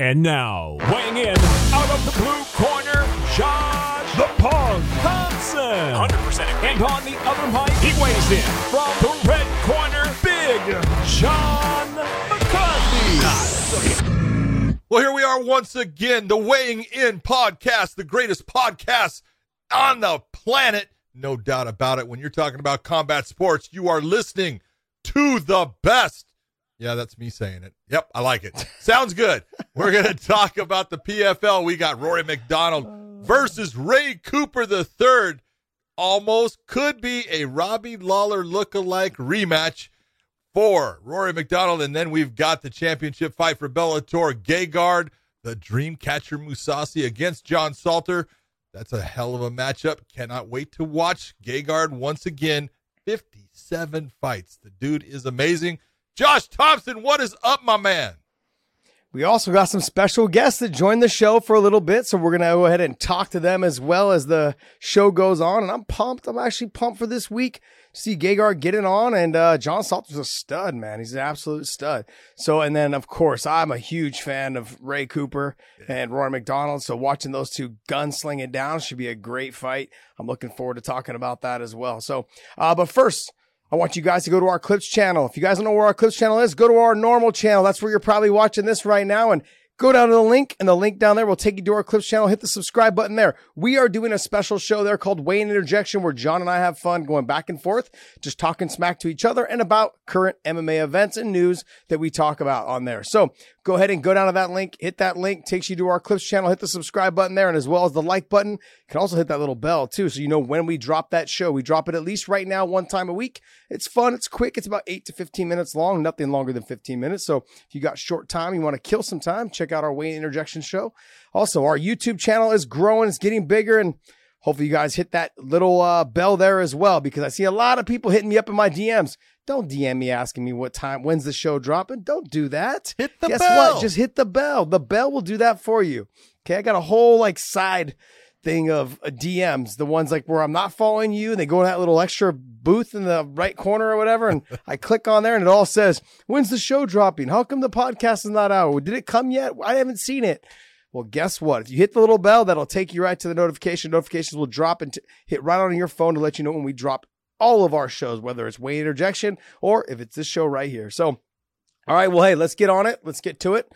And now, weighing in out of the blue corner, Josh the Punk Thompson. 100% And on the other mic, he weighs in from the red corner, Big John McCarthy. Well, here we are once again, the Weighing In podcast, the greatest podcast on the planet. No doubt about it. When you're talking about combat sports, you are listening to the best. Yeah, that's me saying it. Yep, I like it. Sounds good. We're going to talk about the PFL. We got Rory MacDonald versus Ray Cooper the third. Almost could be a Robbie Lawler look-alike rematch for Rory MacDonald. And then we've got the championship fight for Bellator. Gegard, the Dreamcatcher Mousasi against John Salter. That's a hell of a matchup. Cannot wait to watch Gegard once again. 57 fights. The dude is amazing. Josh Thompson, what is up, my man? We also got some special guests that joined the show for a little bit, so we're gonna go ahead and talk to them as well as the show goes on. And I'm pumped. I'm actually pumped for this week. See Gegard getting on, and uh, John Salter's a stud, man. He's an absolute stud. So, and then of course, I'm a huge fan of Ray Cooper and Rory MacDonald. So, watching those two gunslinging down should be a great fight. I'm looking forward to talking about that as well. So, uh, but first. I want you guys to go to our Clips channel. If you guys don't know where our Clips channel is, go to our normal channel. That's where you're probably watching this right now. And go down to the link, and the link down there will take you to our Clips channel. Hit the subscribe button there. We are doing a special show there called Wayne Interjection, where John and I have fun going back and forth, just talking smack to each other and about current MMA events and news that we talk about on there. So go ahead and go down to that link, hit that link, takes you to our Clips channel, hit the subscribe button there, and as well as the like button, you can also hit that little bell too, so you know when we drop that show. We drop it at least right now one time a week. It's fun, it's quick, it's about eight to 15 minutes long, nothing longer than 15 minutes. So if you got short time, you want to kill some time, check out our Wayne Interjection show. Also, our YouTube channel is growing, it's getting bigger, and hopefully you guys hit that little uh, bell there as well, because I see a lot of people hitting me up in my DMs. Don't DM me asking me what time, when's the show dropping. Don't do that. Hit the Guess bell. what? Just hit the bell. The bell will do that for you. Okay. I got a whole like side thing of uh, DMs, the ones like where I'm not following you and they go to that little extra booth in the right corner or whatever. And I click on there and it all says, when's the show dropping? How come the podcast is not out? Did it come yet? I haven't seen it. Well, guess what? If you hit the little bell, that'll take you right to the notification. Notifications will drop and t- hit right on your phone to let you know when we drop all of our shows, whether it's Wayne Interjection or if it's this show right here. So, all right, well, hey, let's get on it. Let's get to it.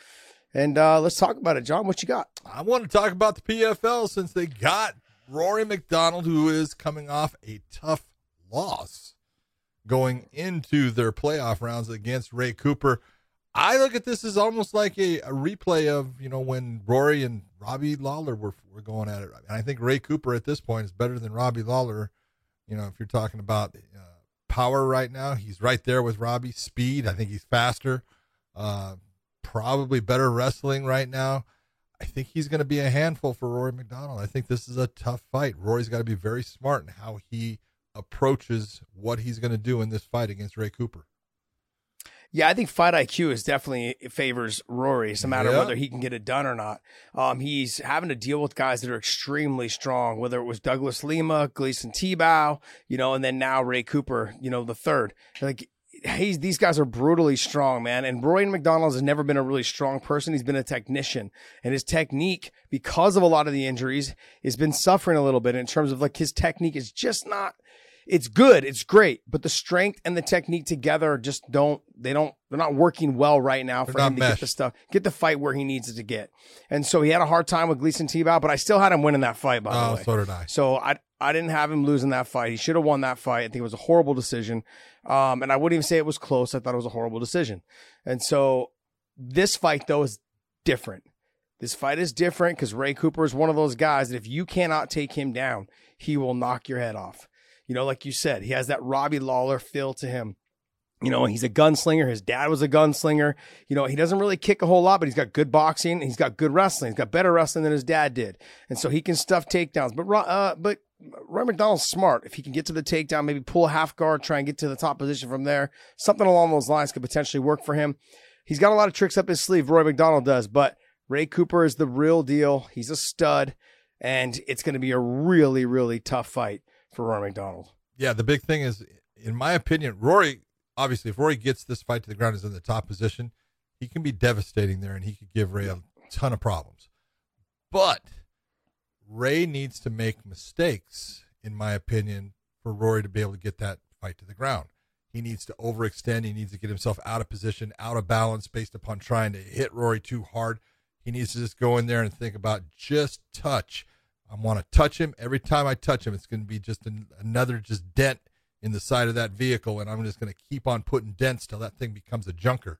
And uh, let's talk about it. John, what you got? I want to talk about the PFL since they got Rory MacDonald, who is coming off a tough loss going into their playoff rounds against Ray Cooper. I look at this as almost like a, a replay of, you know, when Rory and Robbie Lawler were, were going at it. And I think Ray Cooper at this point is better than Robbie Lawler. You know, if you're talking about uh, power right now, he's right there with Robbie. Speed, I think he's faster. Uh, probably better wrestling right now. I think he's going to be a handful for Rory MacDonald. I think this is a tough fight. Rory's got to be very smart in how he approaches what he's going to do in this fight against Ray Cooper. Yeah, I think fight IQ is definitely favors Rory. It's a matter Yeah. of whether he can get it done or not. Um, he's having to deal with guys that are extremely strong, whether it was Douglas Lima, Gleison Tibau, you know, and then now Ray Cooper, you know, the third. Like he's these guys are brutally strong, man. And Roy MacDonald has never been a really strong person. He's been a technician, and his technique, because of a lot of the injuries, has been suffering a little bit in terms of like his technique is just not. It's good, it's great, but the strength and the technique together just don't. They don't. They're not working well right now for him to get the stuff, get the fight where he needs it to get. And so he had a hard time with Gleison Tibau, but I still had him winning that fight. By the Oh, way, so did I. so I I didn't have him losing that fight. He should have won that fight. I think it was a horrible decision. Um, and I wouldn't even say it was close. I thought it was a horrible decision. And so this fight though is different. This fight is different because Ray Cooper is one of those guys that if you cannot take him down, he will knock your head off. You know, like you said, he has that Robbie Lawler feel to him. You know, he's a gunslinger. His dad was a gunslinger. You know, he doesn't really kick a whole lot, but he's got good boxing. He's got good wrestling. He's got better wrestling than his dad did, and so he can stuff takedowns. But uh, but Roy MacDonald's smart. If he can get to the takedown, maybe pull a half guard, try and get to the top position from there. Something along those lines could potentially work for him. He's got a lot of tricks up his sleeve. Roy MacDonald does, but Ray Cooper is the real deal. He's a stud, and it's going to be a really really tough fight for Roy MacDonald. Yeah, the big thing is, in my opinion, Rory. Obviously, if Rory gets this fight to the ground, is in the top position, he can be devastating there, and he could give Ray a ton of problems. But Ray needs to make mistakes, in my opinion, for Rory to be able to get that fight to the ground. He needs to overextend. He needs to get himself out of position, out of balance based upon trying to hit Rory too hard. He needs to just go in there and think about just touch. I want to touch him. Every time I touch him, it's going to be just an, another just dent in the side of that vehicle, and I'm just going to keep on putting dents till that thing becomes a junker.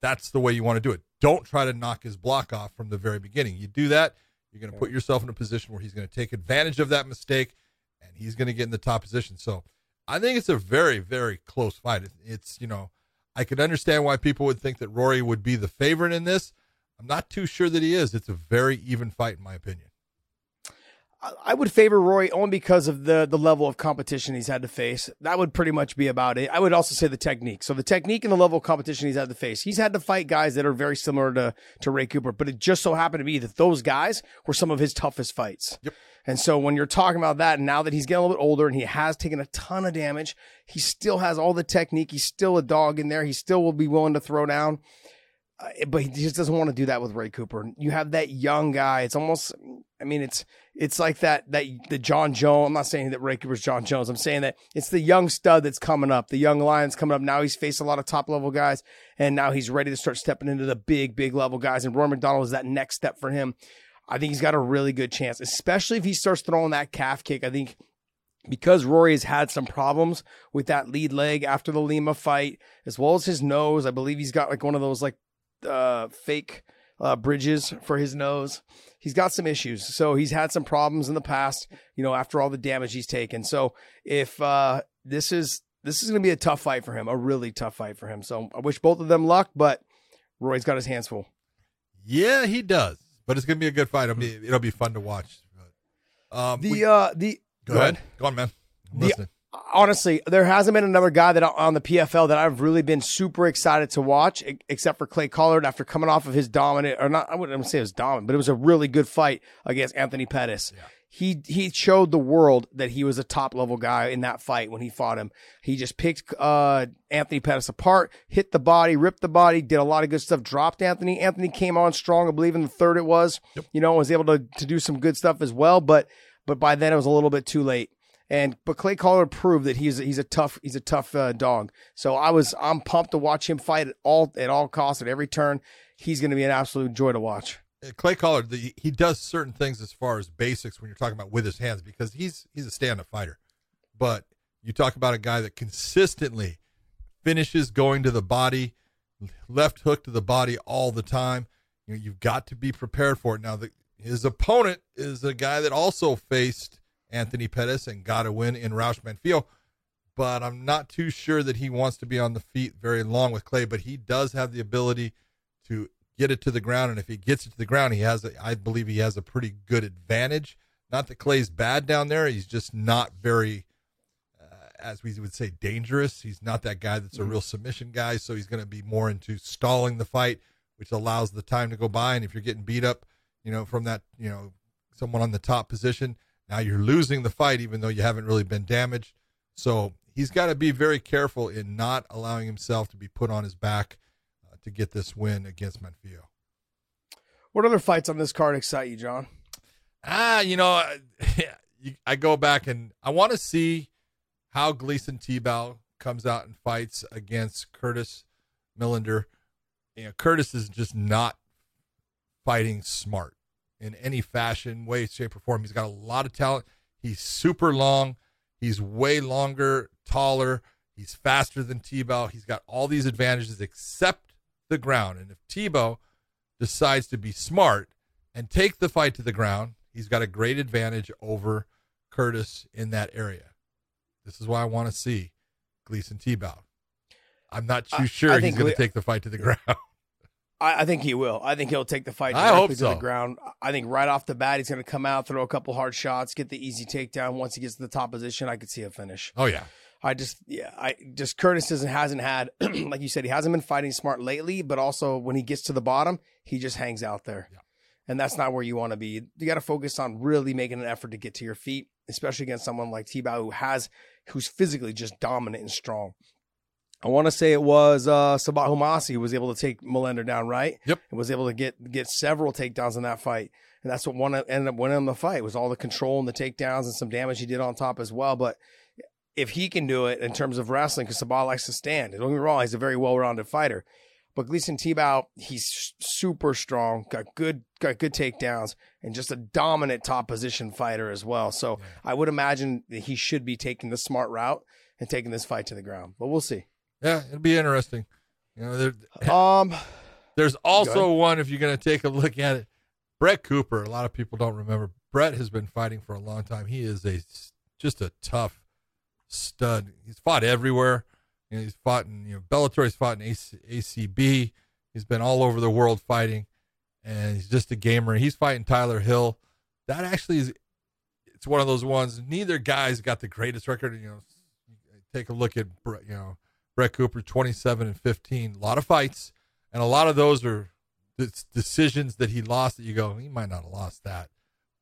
That's the way you want to do it. Don't try to knock his block off from the very beginning. You do that, you're going to put yourself in a position where he's going to take advantage of that mistake, and he's going to get in the top position. So I think it's a very, very close fight. It's, you know, I could understand why people would think that Rory would be the favorite in this. I'm not too sure that he is. It's a very even fight, in my opinion. I would favor Roy only because of the the level of competition he's had to face. That would pretty much be about it. I would also say the technique. So the technique and the level of competition he's had to face. He's had to fight guys that are very similar to to Ray Cooper, but it just so happened to be that those guys were some of his toughest fights. Yep. And so when you're talking about that, now that he's getting a little bit older and he has taken a ton of damage, he still has all the technique. He's still a dog in there. He still will be willing to throw down. But he just doesn't want to do that with Ray Cooper. You have that young guy. It's almost, I mean, it's it's like that that the Jon Jones. I'm not saying that Ray Cooper's Jon Jones. I'm saying that it's the young stud that's coming up, the young lion's coming up. Now he's faced a lot of top level guys, and now he's ready to start stepping into the big, big level guys. And Roy MacDonald is that next step for him. I think he's got a really good chance, especially if he starts throwing that calf kick. I think because Rory has had some problems with that lead leg after the Lima fight, as well as his nose. I believe he's got like one of those like uh, fake uh, bridges for his nose. He's got some issues. So he's had some problems in the past, you know, after all the damage he's taken. So if uh, this is this is going to be a tough fight for him, a really tough fight for him. So I wish both of them luck, but Roy's got his hands full. Yeah, he does. But it's going to be a good fight. It'll be, it'll be fun to watch. Um, the we, uh the go, go ahead. ahead. Go on, man. I'm the, listening honestly, there hasn't been another guy that on the PFL that I've really been super excited to watch, except for Clay Collard after coming off of his dominant, or not, I wouldn't say it was dominant, but it was a really good fight against Anthony Pettis. Yeah. He he showed the world that he was a top level guy in that fight when he fought him. He just picked uh, Anthony Pettis apart, hit the body, ripped the body, did a lot of good stuff, dropped Anthony. Anthony came on strong, I believe in the third it was. Yep. You know, was able to to do some good stuff as well, but but by then it was a little bit too late. And but Clay Collard proved that he's he's a tough he's a tough uh, dog. So I was I'm pumped to watch him fight at all at all costs at every turn. He's going to be an absolute joy to watch. Uh, Clay Collard, the, he does certain things as far as basics when you're talking about with his hands because he's he's a stand-up fighter. But you talk about a guy that consistently finishes going to the body, left hook to the body all the time. You know, you've got to be prepared for it. Now, the, his opponent is a guy that also faced Anthony Pettis and got a win in Raush Manfio. But I'm not too sure that he wants to be on the feet very long with Clay. But he does have the ability to get it to the ground, and if he gets it to the ground, he has. A, I believe he has a pretty good advantage. Not that Clay's bad down there; he's just not very, uh, as we would say, dangerous. He's not that guy that's a mm-hmm. real submission guy, so he's going to be more into stalling the fight, which allows the time to go by. And if you're getting beat up, you know, from that, you know, someone on the top position, now you're losing the fight, even though you haven't really been damaged. So he's got to be very careful in not allowing himself to be put on his back uh, to get this win against Manfio. What other fights on this card excite you, John? Ah, you know, I go back and I want to see how Gleison Tibau comes out and fights against Curtis Millender. You know, Curtis is just not fighting smart in any fashion, way, shape, or form. He's got a lot of talent. He's super long. He's way longer, taller. He's faster than Tibau. He's got all these advantages except the ground. And if Tibau decides to be smart and take the fight to the ground, he's got a great advantage over Curtis in that area. This is why I want to see Gleison Tibau. I'm not too sure he's going to take the fight to the ground. I, I, think he will. I think he'll take the fight directly I hope so. to the ground. I think right off the bat he's going to come out, throw a couple hard shots, get the easy takedown. Once he gets to the top position, I could see a finish. Oh yeah. I just yeah, I just Curtis doesn't hasn't had like you said he hasn't been fighting smart lately, but also when he gets to the bottom, he just hangs out there. Yeah. And that's not where you want to be. You got to focus on really making an effort to get to your feet, especially against someone like Tibau who has who's physically just dominant and strong. I want to say it was uh, Sabah Homasi who was able to take Millender down, right? Yep. And was able to get get several takedowns in that fight. And that's what won, ended up winning the fight was all the control and the takedowns and some damage he did on top as well. But if he can do it in terms of wrestling, because Sabah likes to stand, don't get me wrong, he's a very well-rounded fighter. But Gleison Tibau, he's super strong, got good got good takedowns, and just a dominant top position fighter as well. So I would imagine that he should be taking the smart route and taking this fight to the ground. But we'll see. Yeah, it'll be interesting. You know, there, Um, there's also one if you're going to take a look at it. Brett Cooper. A lot of people don't remember. Brett has been fighting for a long time. He is a just a tough stud. He's fought everywhere. You know, he's fought in you know Bellator. He's fought in AC, ACB. He's been all over the world fighting, and he's just a gamer. He's fighting Tyler Hill. That actually is. It's one of those ones. Neither guy's got the greatest record. You know, take a look at you know Brett Cooper, 27 and 15. A lot of fights, and a lot of those are decisions that he lost that you go, he might not have lost that.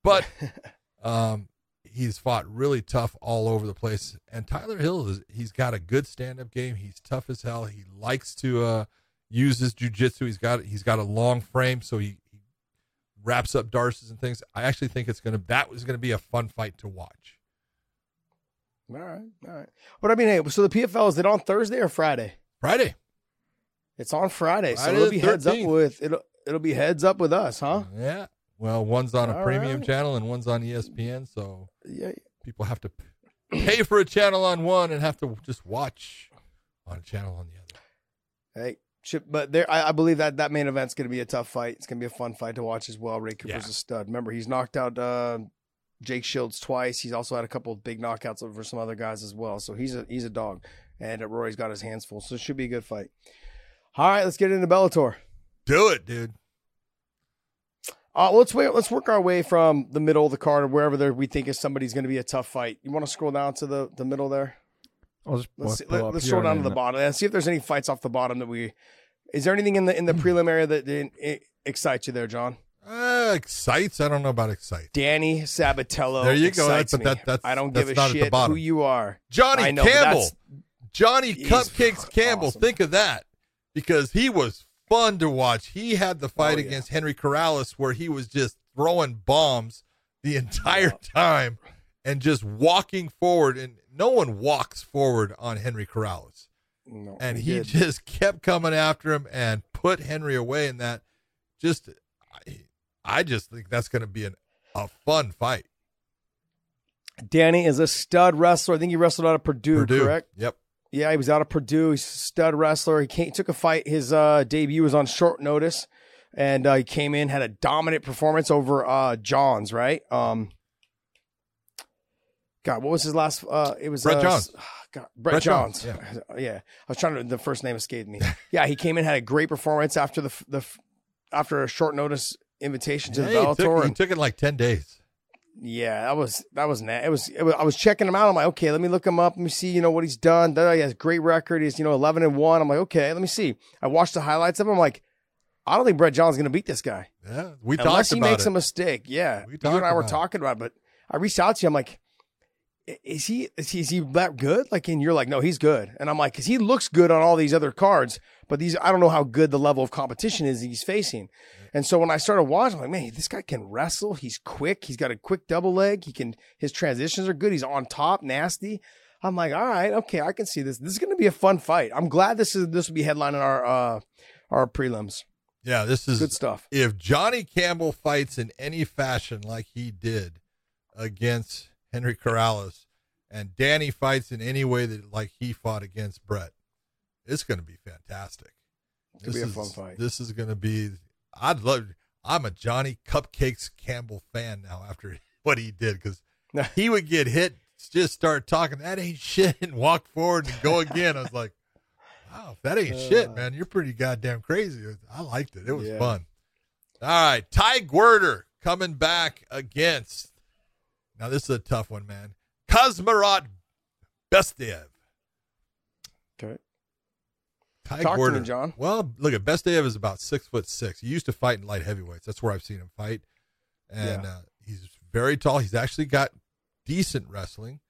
But um, he's fought really tough all over the place. And Tyler Hill is he's got a good stand up game. He's tough as hell. He likes to uh, use his jujitsu. He's got he's got a long frame, so he, he wraps up darces and things. I actually think it's gonna that was gonna be a fun fight to watch. All right, all right. But I mean, hey, so the PFL is it on Thursday or Friday? Friday. It's on Friday, Friday so it'll be 13th. heads up with it'll it'll be heads up with us, huh? Yeah. Well, one's on a All premium right. channel and one's on ESPN, so Yeah. people have to pay for a channel on one and have to just watch on a channel on the other. Hey, but there, I, I believe that that main event's going to be a tough fight. It's going to be a fun fight to watch as well. Ray Cooper's Yeah. a stud. Remember, he's knocked out uh, Jake Shields twice. He's also had a couple of big knockouts over some other guys as well. So he's a he's a dog, and Rory's got his hands full. So it should be a good fight. All right, let's get into Bellator. Do it, dude. Uh, let's wait. Let's work our way from the middle of the card or wherever there we think is somebody's going to be a tough fight. You want to scroll down to the, the middle there? I'll just Let's, see, pull let, us scroll down to the bottom and see if there's any fights off the bottom that we. Is there anything in the in the prelim area that didn't eh, excite you there, John? Uh, excites. I don't know about excite. Danny Sabatello. There you go. excites But me. that- that's- I don't that's give a at the shit who you are. Johnny know, Campbell. Johnny He's Cupcakes Campbell. awesome. Think of that because he was fun to watch. He had the fight Oh, yeah. against Henry Corrales where he was just throwing bombs the entire time and just walking forward. And no one walks forward on Henry Corrales. No, and he did. just kept coming after him and put Henry away in that. Just, I, just think that's going to be an, a fun fight. Danny is a stud wrestler. I think he wrestled out of Purdue, Purdue, correct? Yep. Yeah, he was out of Purdue. He's a stud wrestler. He came, took a fight. His uh, debut was on short notice, and uh, he came in had a dominant performance over uh, Johns. Right? Um, God, what was his last? Uh, it was Brett uh, Johns. God, Brett, Brett Johns. Johns, yeah. I was trying to. The first name escaped me. yeah, he came in had a great performance after the the after a short notice invitation to Yeah, the he, Bellator. took, and- took it like 10 days. yeah, that was that was it was, it was I was checking him out. I'm like, okay, let me look him up. Let me see, you know, what he's done. He has a great record. He's you know 11 and one. I'm like, okay, let me see. I watched the highlights of him. I'm like, I don't think Brett John's gonna beat this guy Yeah. We unless he makes it. a mistake. Yeah, We you and I were it. talking about, it, but I reached out to you. I'm like, "I- is he is he, is he that good? Like, and you're like, no, he's good. And I'm like, because he looks good on all these other cards, but these I don't know how good the level of competition is he's facing. And so when I started watching, I'm like, man, this guy can wrestle. He's quick. He's got a quick double leg. He can. His transitions are good. He's on top, nasty. I'm like, all right, okay, I can see this. This is going to be a fun fight. I'm glad this is this will be headlining our uh our prelims. Yeah, this is Good stuff. if Johnny Campbell fights in any fashion like he did against Henry Corrales, and Danny fights in any way that like he fought against Brett, it's going to be fantastic. It'll be a fun fight. This is going to be. I'd love. I'm a Johnny Cupcakes Campbell fan now after what he did because he would get hit, just start talking that ain't shit, and walk forward and go again. I was like, wow, if that ain't shit, uh. man, you're pretty goddamn crazy. I liked it. It was Yeah. fun. All right, Ty Gwerder coming back against. Now this is a tough one, man. Kazmarat Bestev. Okay. Ty Talk to me, John. Well, look at Bestev is about six foot six. He used to fight in light heavyweights. That's where I've seen him fight, and Yeah. uh, he's very tall. He's actually got decent wrestling.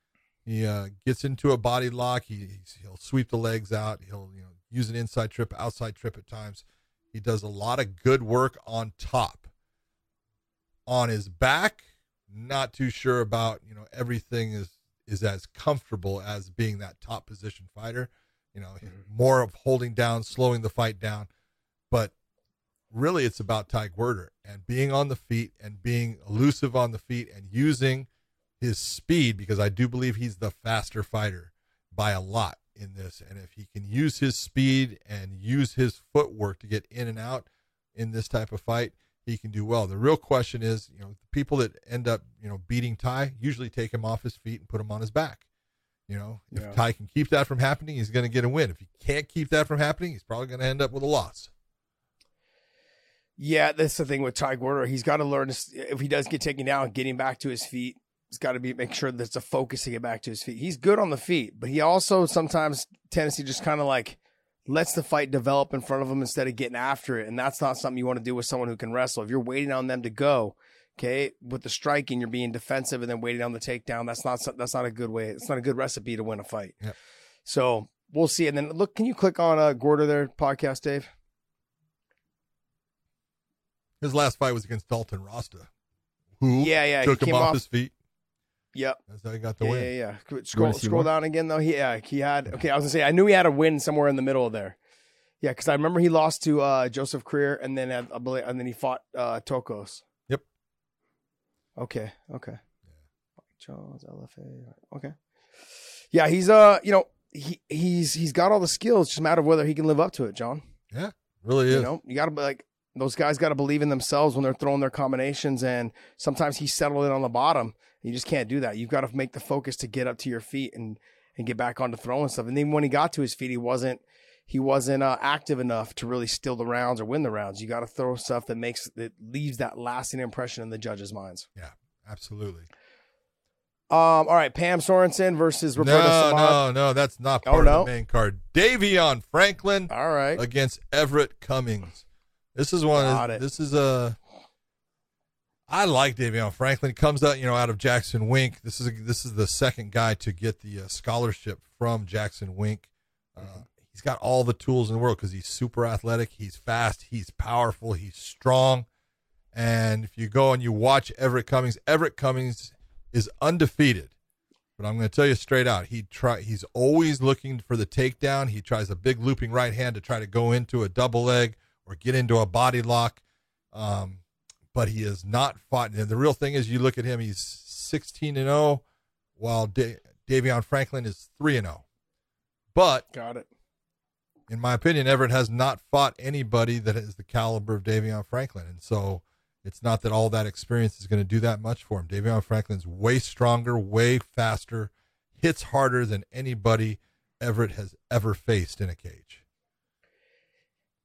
He uh, gets into a body lock. He he'll sweep the legs out. He'll you know use an inside trip, outside trip at times. He does a lot of good work on top. On his back, not too sure about. You know everything is is as comfortable as being that top position fighter. You know mm-hmm. more of holding down, slowing the fight down, but really it's about Ty Gwerder and being on the feet and being elusive on the feet and using his speed because I do believe he's the faster fighter by a lot in this. And if he can use his speed and use his footwork to get in and out in this type of fight, he can do well. The real question is, you know, the people that end up, you know, beating Ty usually take him off his feet and put him on his back. You know, if yeah. Ty can keep that from happening, he's going to get a win. If he can't keep that from happening, he's probably going to end up with a loss. Yeah, that's the thing with Ty Gwerder. He's got to learn if he does get taken down, getting back to his feet He's got to be make sure that's a focus to get back to his feet. He's good on the feet, but he also sometimes tendency just kind of like lets the fight develop in front of him instead of getting after it. And that's not something you want to do with someone who can wrestle. If you're waiting on them to go, okay, with the striking, you're being defensive and then waiting on the takedown. That's not that's not a good way. It's not a good recipe to win a fight. So we'll see. And then look, can you click on uh, Gwerder there podcast, Dave? His last fight was against Dalton Rosta, who yeah, yeah, took him off, off, his feet. Yep. That's how he got the yeah, win. Yeah, yeah. Scroll, scroll down again though. He, yeah, he had. Okay, I was gonna say I knew he had a win somewhere in the middle of there. Yeah, because I remember he lost to uh, Joseph Creer, and then uh, and then he fought uh, Tokos. Yep. Okay. Okay. Yeah. Jones, LFA. Okay. Yeah, he's uh, you know, he he's he's got all the skills. Just a matter of whether he can live up to it, John. Yeah, really is. You know, you got to be like those guys got to believe in themselves when they're throwing their combinations. And sometimes he settled it on the bottom. You just can't do that. You've got to make the focus to get up to your feet and and get back onto throwing stuff. And then when he got to his feet, he wasn't he wasn't uh, active enough to really steal the rounds or win the rounds. You got to throw stuff that makes that leaves that lasting impression in the judges' minds. Yeah, absolutely. Um, all right, Pam Sorenson versus Roberta No, no, no, that's not oh, part oh, no? of the main card. Davion Franklin all right. against Everett Cummings. This is one. This is a. I like Davion Franklin. He comes out, you know, out of Jackson Wink. This is a, this is the second guy to get the uh, scholarship from Jackson Wink. Uh, mm-hmm. He's got all the tools in the world because he's super athletic. He's fast. He's powerful. He's strong. And if you go and you watch Everett Cummings, Everett Cummings is undefeated. But I'm going to tell you straight out, he try he's always looking for the takedown. He tries a big looping right hand to try to go into a double leg or get into a body lock. Um, but he has not fought. And the real thing is, you look at him; he's 16 and 0, while da- Davion Franklin is 3 and 0. But got it. In my opinion, Everett has not fought anybody that is the caliber of Davion Franklin, and so it's not that all that experience is going to do that much for him. Davion Franklin's way stronger, way faster, hits harder than anybody Everett has ever faced in a cage.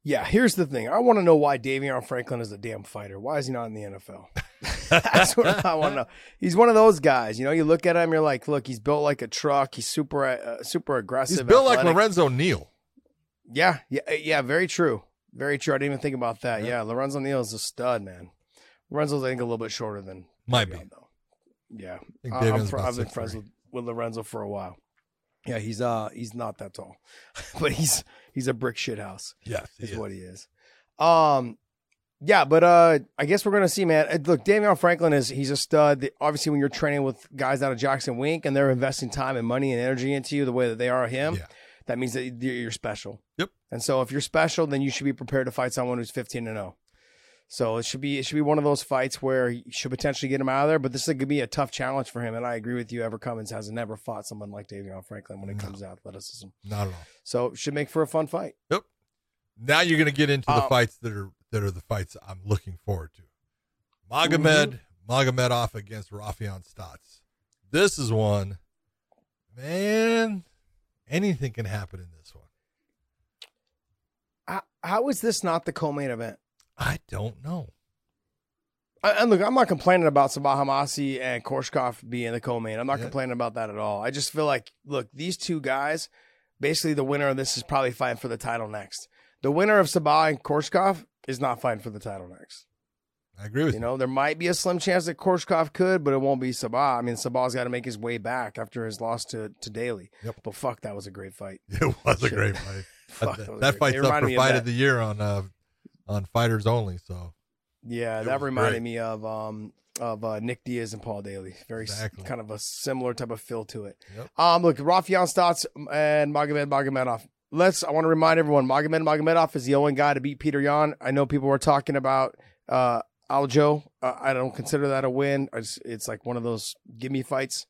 Yeah, here's the thing. I want to know why Davion Franklin is a damn fighter. Why is he not in the NFL? That's what I want to know. He's one of those guys. You know, you look at him, you're like, look, he's built like a truck. He's super, uh, super aggressive. He's built athletic. like Lorenzo Neal. Yeah, yeah, uh, yeah. Very true. Very true. I didn't even think about that. Yeah, yeah Lorenzo Neal is a stud, man. Lorenzo's I think a little bit shorter than might be though. Yeah, I am fr- I've been friends with, with Lorenzo for a while. Yeah, he's uh he's not that tall, but he's He's a brick shit house. Yeah, is, is what he is. Um, yeah, but uh, I guess we're gonna see, man. Uh, look, Davion Franklin is he's a stud. Obviously, when you're training with guys out of Jackson Wink and they're investing time and money and energy into you the way that they are him, yeah. that means that you're special. Yep. And so, if you're special, then you should be prepared to fight someone who's 15 and 0. So it should be it should be one of those fights where you should potentially get him out of there. But this is going to be a tough challenge for him. And I agree with you. Ever Cummings has never fought someone like Davion Franklin when it no. comes to athleticism. Not at all. So should make for a fun fight. Yep. Now you're going to get into the um, fights that are that are the fights I'm looking forward to. Magomed mm-hmm. Magomedov against Raufeon Stots. This is one, man. Anything can happen in this one. How, how is this not the co-main event? I don't know. And look, I'm not complaining about Sabah Homasi and Koreshkov being the co-main. I'm not yeah. complaining about that at all. I just feel like, look, these two guys, basically the winner of this is probably fighting for the title next. The winner of Sabah and Koreshkov is not fighting for the title next. I agree with You you. know, there might be a slim chance that Korshkov could, but it won't be Sabah. I mean, Sabah's got to make his way back after his loss to to Daly. Yep. But fuck, that was a great fight. It was a great fight. Fuck, that that great. fight's up for of fight that. of the year on uh on fighters only. So Yeah, It that reminded great. me of um of uh, Nick Diaz and Paul Daly. Very s- kind of a similar type of feel to it. Yep. Um, look, Raufeon Stots and Magomed Magomedov. Let's. I want to remind everyone, Magomed Magomedov is the only guy to beat Petr Yan. I know people were talking about uh Aljo. Uh, I don't consider that a win. It's, it's like one of those give me fights.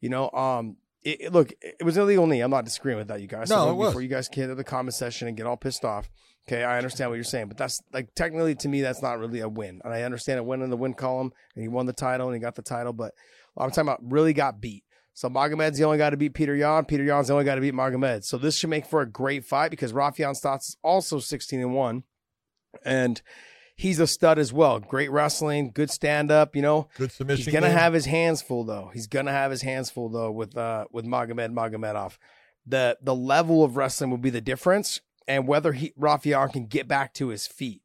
You know, um, it, it- look, it was illegal knee. I'm not disagreeing with that, you guys. No, So it was. before you guys get to the comment section and get all pissed off. Okay, I understand what you're saying, but that's like technically to me that's not really a win. And I understand it went in the win column and he won the title and he got the title, but I'm talking about really got beat. So Magomed's the only guy to beat Petr Yan. Petr Yan's the only guy to beat Magomed. So this should make for a great fight because Raufeon Stots is also 16 and 1. And he's a stud as well. Great wrestling, good stand up, you know. good submission. He's gonna game. have his hands full though. He's gonna have his hands full though with uh with Magomed Magomedov. The the level of wrestling will be the difference, and whether he Raufeon can get back to his feet.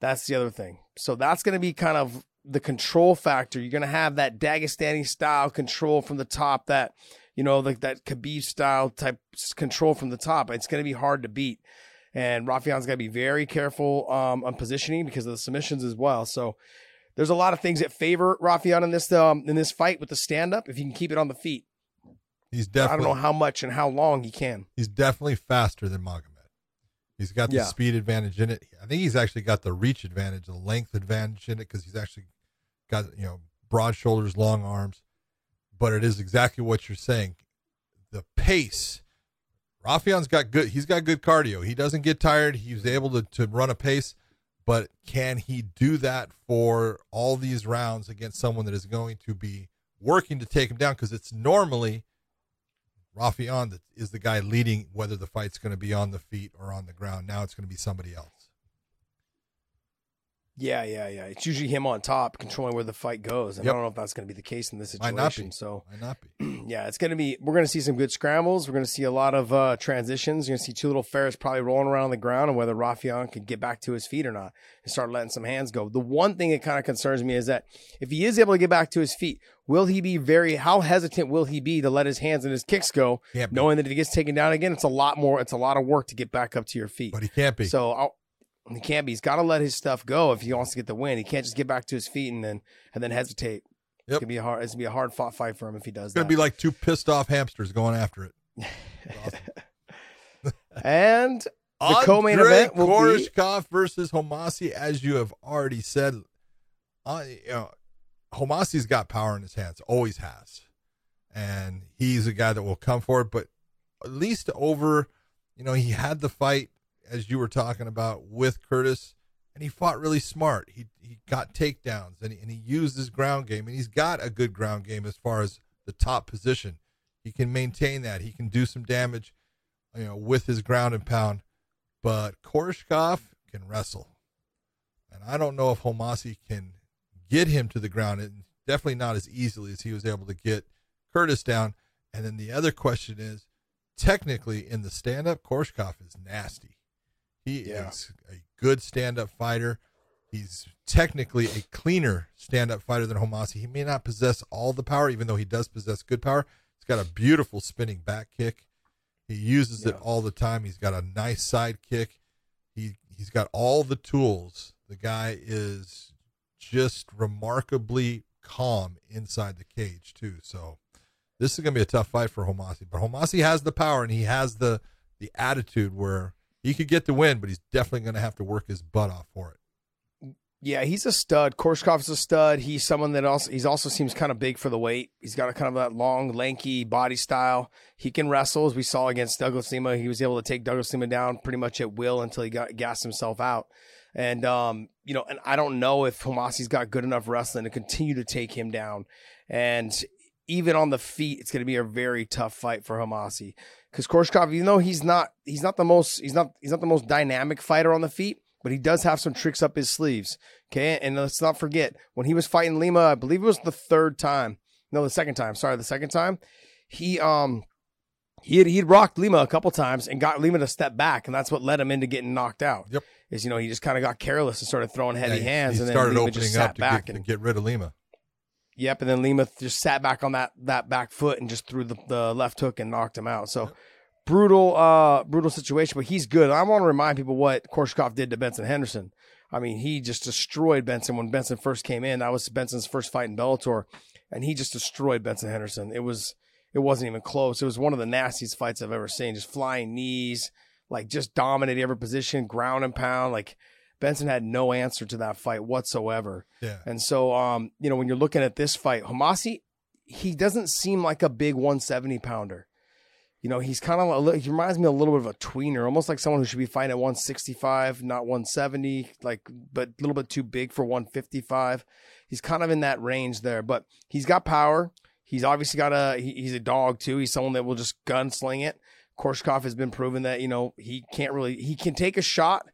That's the other thing. So that's gonna be kind of the control factor. You're gonna have that Dagestani style control from the top, that you know, like that Khabib style type control from the top. It's gonna be hard to beat. And Raufeon's got to be very careful um, on positioning because of the submissions as well. So there's a lot of things that favor Raufeon in this um, in this fight with the stand up. If he can keep it on the feet, He's definitely. I don't know how much and how long he can. he's definitely faster than Magomed. He's got the Yeah. speed advantage in it. I think he's actually got the reach advantage, the length advantage in it because he's actually got you know broad shoulders, long arms. But it is exactly what you're saying. The pace. Raufeon's got good. He's got good cardio. He doesn't get tired. He's able to to run a pace. But can he do that for all these rounds against someone that is going to be working to take him down? Because it's normally Raufeon that is the guy leading whether the fight's going to be on the feet or on the ground. Now it's going to be somebody else. Yeah, yeah, yeah. It's usually him on top, controlling where the fight goes. And Yep. I don't know if that's going to be the case in this Might situation. not be. So Might not be. yeah, it's going to be. We're going to see some good scrambles. We're going to see a lot of uh, transitions. You're going to see two little ferrets probably rolling around on the ground, and whether Raufeon can get back to his feet or not, and start letting some hands go. The one thing that kind of concerns me is that if he is able to get back to his feet, will he be very? How hesitant will he be to let his hands and his kicks go, knowing that if he gets taken down again, it's a lot more. It's a lot of work to get back up to your feet. But he can't be. So I'll, he can't be. He's got to let his stuff go if he wants to get the win. He can't just get back to his feet and then and then hesitate. It's gonna be a hard. It's gonna be a hard fought fight for him if he does it's going that. be like two pissed off hamsters going after it. and the co-main event will be Koreshkov versus Homasi, as you have already said. Uh, you know, Homasi's got power in his hands, always has, and he's a guy that will come for it. But at least over, you know, he had the fight as you were talking about with Curtis, and he fought really smart. He he got takedowns and he, and he used his ground game, and he's got a good ground game as far as the top position. He can maintain that. He can do some damage, you know, with his ground and pound. But Koreshkov can wrestle, and I don't know if Homasi can get him to the ground. And definitely not as easily as he was able to get Curtis down. And then the other question is, technically in the stand-up, Koreshkov is nasty. He Yeah. is a good stand-up fighter. He's technically a cleaner stand-up fighter than Homasi. He may not possess all the power, even though he does possess good power. He's got a beautiful spinning back kick. He uses it all the time. He's got a nice side kick. He he's got all the tools. The guy is just remarkably calm inside the cage too. So this is going to be a tough fight for Homasi. But Homasi has the power and he has the the attitude where he could get the win, but he's definitely going to have to work his butt off for it. Yeah, he's a stud. Korshkov's a stud. He's someone that also he's also seems kind of big for the weight. He's got a kind of that long, lanky body style. He can wrestle, as we saw against Douglas Lima. He was able to take Douglas Lima down pretty much at will until he got gassed himself out. And um, you know, and I don't know if Homasi's got good enough wrestling to continue to take him down. And even on the feet, it's going to be a very tough fight for Homasi because Korshkov, even though he's not he's not the most he's not he's not the most dynamic fighter on the feet, but he does have some tricks up his sleeves. Okay, and let's not forget when he was fighting Lima, I believe it was the third time, no, the second time. Sorry, the second time, he um he had he'd rocked Lima a couple times and got Lima to step back, and that's what led him into getting knocked out. Yep. is you know he just kind of got careless and started throwing heavy Yeah, hands, he and then started Lima opening just up to back get, and to get rid of Lima. Yep, and then Lima just sat back on that that back foot and just threw the, the left hook and knocked him out. So brutal, uh, brutal situation. But he's good. I want to remind people what Korshkov did to Benson Henderson. I mean, he just destroyed Benson when Benson first came in. That was Benson's first fight in Bellator, and he just destroyed Benson Henderson. It was it wasn't even close. It was one of the nastiest fights I've ever seen. Just flying knees, like just dominated every position, ground and pound. Like Benson had no answer to that fight whatsoever. Yeah. And so, um, you know, when you're looking at this fight, Homasi, he doesn't seem like a big 170 pounder. You know, he's kind of he reminds me a little bit of a tweener, almost like someone who should be fighting at 165, not 170, like but a little bit too big for 155. He's kind of in that range there, but he's got power. He's obviously got a he, he's a dog too. He's someone that will just gunsling it. Korshkov has been proven that you know he can't really he can take a shot,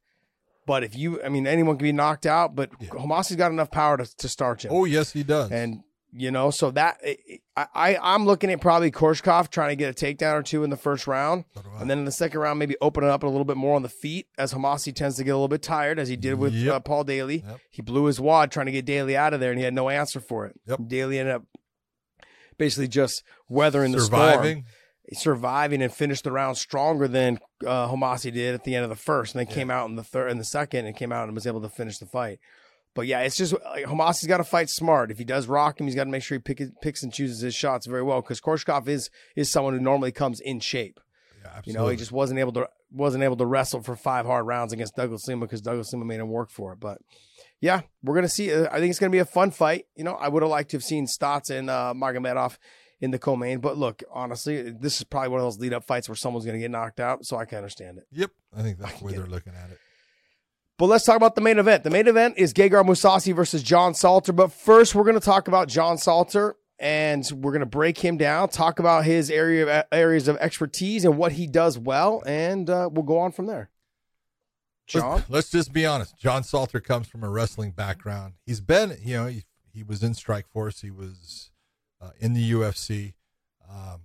but if you I mean anyone can be knocked out, but Yeah. Homasi's got enough power to, to starch him. Oh yes, he does. And you know, so that I, I I'm looking at probably Korshkov trying to get a takedown or two in the first round, So and then in the second round maybe open it up a little bit more on the feet as Homasi tends to get a little bit tired as he did with Yep. uh, Paul Daly. Yep. He blew his wad trying to get Daly out of there, and he had no answer for it. Yep. Daly ended up basically just weathering the storm surviving. and finished the round stronger than uh, Homasi did at the end of the first, and then came out in the third and the second, and came out and was able to finish the fight. But yeah, it's just like Homasi's got to fight smart. If he does rock him, he's got to make sure he pick, picks and chooses his shots very well because Korshkov is is someone who normally comes in shape. Yeah, You know, he just wasn't able to wasn't able to wrestle for five hard rounds against Douglas Lima because Douglas Lima made him work for it. But yeah, we're gonna see. uh, I think it's gonna be a fun fight. You know, I would have liked to have seen Stots and uh, Magomedov in the co-main, but look, honestly, this is probably one of those lead up fights where someone's gonna get knocked out, so I can understand it. Yep, I think that's I the way they're it. looking at it. But let's talk about the main event. The main event is Gegard Mousasi versus John Salter. But first, we're going to talk about John Salter and we're going to break him down, talk about his area areas of expertise and what he does well, and uh, we'll go on from there. John, Let's, let's just be honest. John Salter comes from a wrestling background. He's been, you know, he, he was in Strike Force. He was uh, in the UFC. Um,